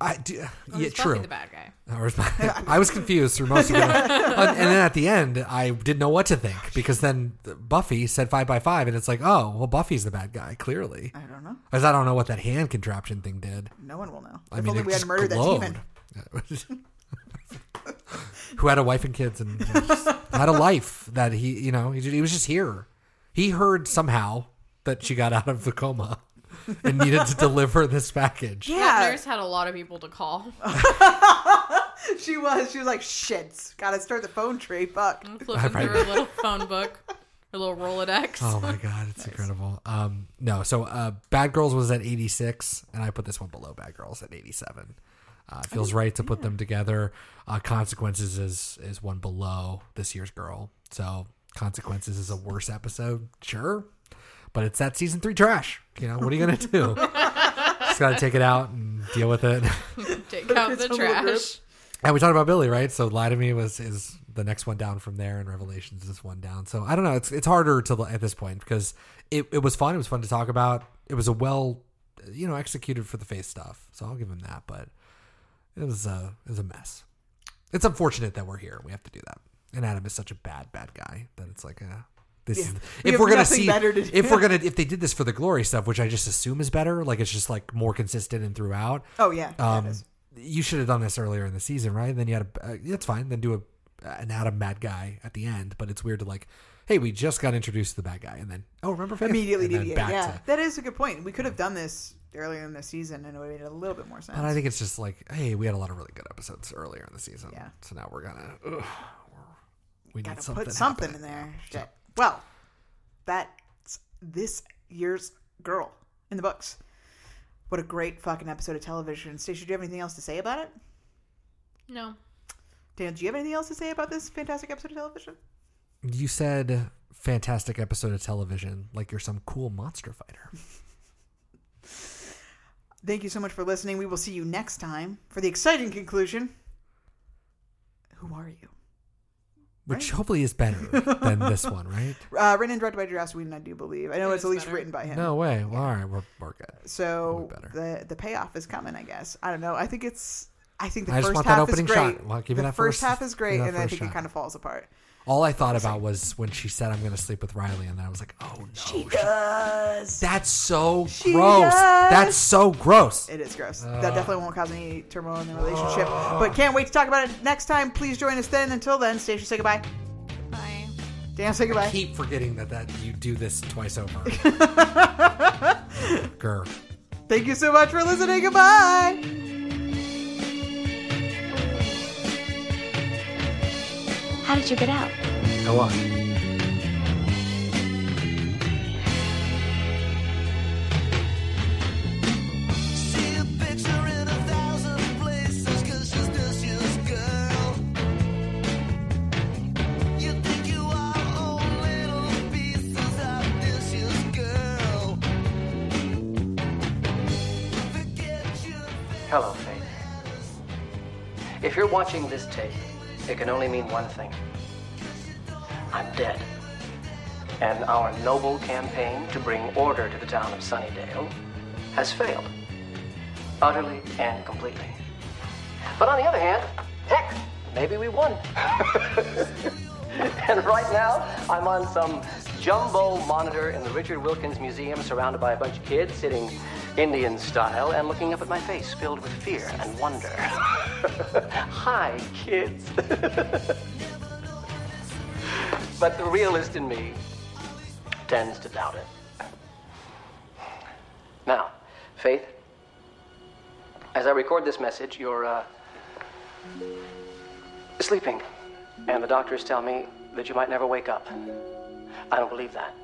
I do, uh, Or yeah, true. the bad guy? [laughs] Or my- [laughs] I was confused through most of it, [laughs] and then at the end, I didn't know what to think because then Buffy said five by five, and it's like, oh, well, Buffy's the bad guy, clearly. I don't know. Because I don't know what that hand contraption thing did. No one will know. I if mean, only we had murdered glowed. that demon. Who had a wife and kids and had a life that he, you know, he, he was just here. He heard somehow that she got out of the coma and needed to deliver this package. That nurse had a lot of people to call. [laughs] she was. She was like, shit. Gotta start the phone tree. Fuck. Flipping through her little phone book, her little Rolodex. Oh my god, it's incredible. Um, no, so uh, Bad Girls was at 86, and I put this one below Bad Girls at 87. Uh, it feels right to put them together. Uh, Consequences is is one below this year's Girl, so Consequences is a worse episode, sure, but it's that season three trash. You know what are you gonna do? [laughs] Just gotta take it out and deal with it. [laughs] Take out the trash. And we talked about Billy, right? So Lie to Me was is the next one down from there, and Revelations is one down. So I don't know. It's it's harder to at this point because it, it was fun. It was fun to talk about. It was a well, you know, executed for the face stuff. So I'll give him that. But it was a it was a mess. It's unfortunate that we're here. We have to do that. And Adam is such a bad bad guy that it's like a. This Yeah. is, We if we're gonna see better to do. if we're gonna if they did this for the glory stuff, which I just assume is better, like it's just like more consistent and throughout. Oh, yeah. Yeah, Um, is. you should have done this earlier in the season, right? Then you had a. Uh, that's fine. Then do a an Adam bad guy at the end. But it's weird to like, hey, we just got introduced to the bad guy, and then oh, remember Faith? Immediately and back Yeah, that is a good point. We could have done this earlier in the season, and it would have made a little bit more sense. But I think it's just like, hey, we had a lot of really good episodes earlier in the season. Yeah. So now we're gonna. Ugh, we need Gotta something. put something in there. Shit. Well, that's this year's girl in the books. What a great fucking episode of television. Stacia, do you have anything else to say about it? No. Dan, do you have anything else to say about this fantastic episode of television? You said fantastic episode of television, like you're some cool monster fighter. [laughs] Thank you so much for listening. We will see you next time for the exciting conclusion. Who are you? Which hopefully is better than this one, [laughs] right? Uh, written and directed by Joss Whedon, I do believe. I know It it's at least better. written by him. No way. Well, all right, we're, we're good. So the the payoff is coming, I guess. I don't know. I think it's. I think the I first half is great. shot. Well, give the that first, first- half is great, [laughs] give me that and then I first think it kind of falls apart. All I thought about was when she said, "I'm going to sleep with Riley," and then I was like, "Oh no, She does. that's so She gross. does. That's so gross." It is gross. Uh. that definitely won't cause any turmoil in the relationship. But can't wait to talk about it next time. Please join us then. Until then, Stacia, say goodbye. Bye. Dan, say goodbye. Keep forgetting that that you do this twice over. [laughs] Grr. Thank you so much for listening. Goodbye. How did you get out? Go on. Hello, Faith. If you're watching this tape, it can only mean one thing. I'm dead. And our noble campaign to bring order to the town of Sunnydale has failed. Utterly and completely. But on the other hand, heck, maybe we won. [laughs] and right now, I'm on some jumbo monitor in the Richard Wilkins Museum surrounded by a bunch of kids sitting Indian style and looking up at my face filled with fear and wonder. [laughs] Hi, kids. [laughs] but the realist in me tends to doubt it. Now, Faith, as I record this message, you're uh, sleeping, and the doctors tell me that you might never wake up. I don't believe that.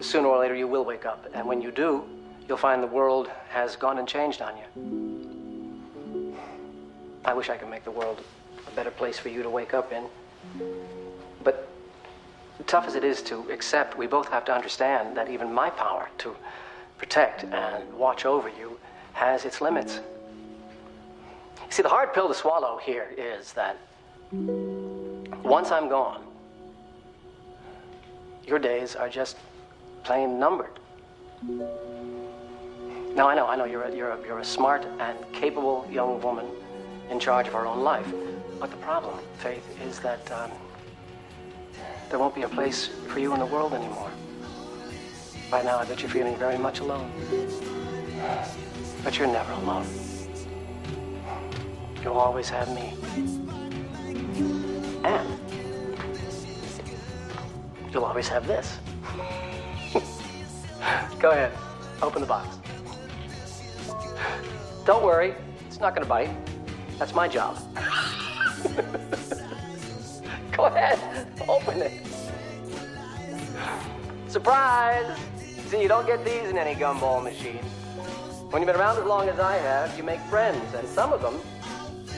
Sooner or later, you will wake up, and when you do, you'll find the world has gone and changed on you. I wish I could make the world a better place for you to wake up in. But tough as it is to accept, we both have to understand that even my power to protect and watch over you has its limits. See, the hard pill to swallow here is that once I'm gone, your days are just plain numbered. Now, I know, I know you're a, you're a, you're a smart and capable young woman in charge of her own life. But the problem, Faith, is that um, there won't be a place for you in the world anymore. Right now, I bet you're feeling very much alone. But you're never alone. You'll always have me. And you'll always have this. Go ahead, open the box. Don't worry, it's not gonna bite. That's my job. [laughs] Go ahead, open it. Surprise! See, you don't get these in any gumball machine. When you've been around as long as I have, you make friends, and some of them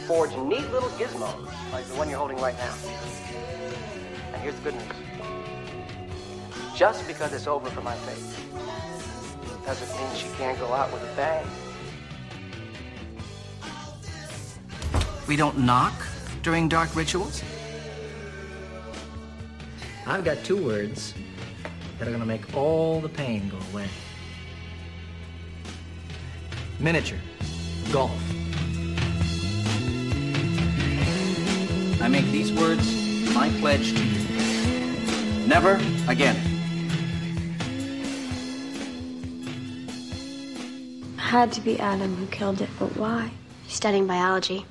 forge neat little gizmos, like the one you're holding right now. And here's the good news. Just because it's over for my faith doesn't mean she can't go out with a bang. We don't knock during dark rituals? I've got two words that are gonna make all the pain go away. Miniature. Golf. I make these words my pledge to you. Never again. Had to be Adam who killed it, but why? Studying biology.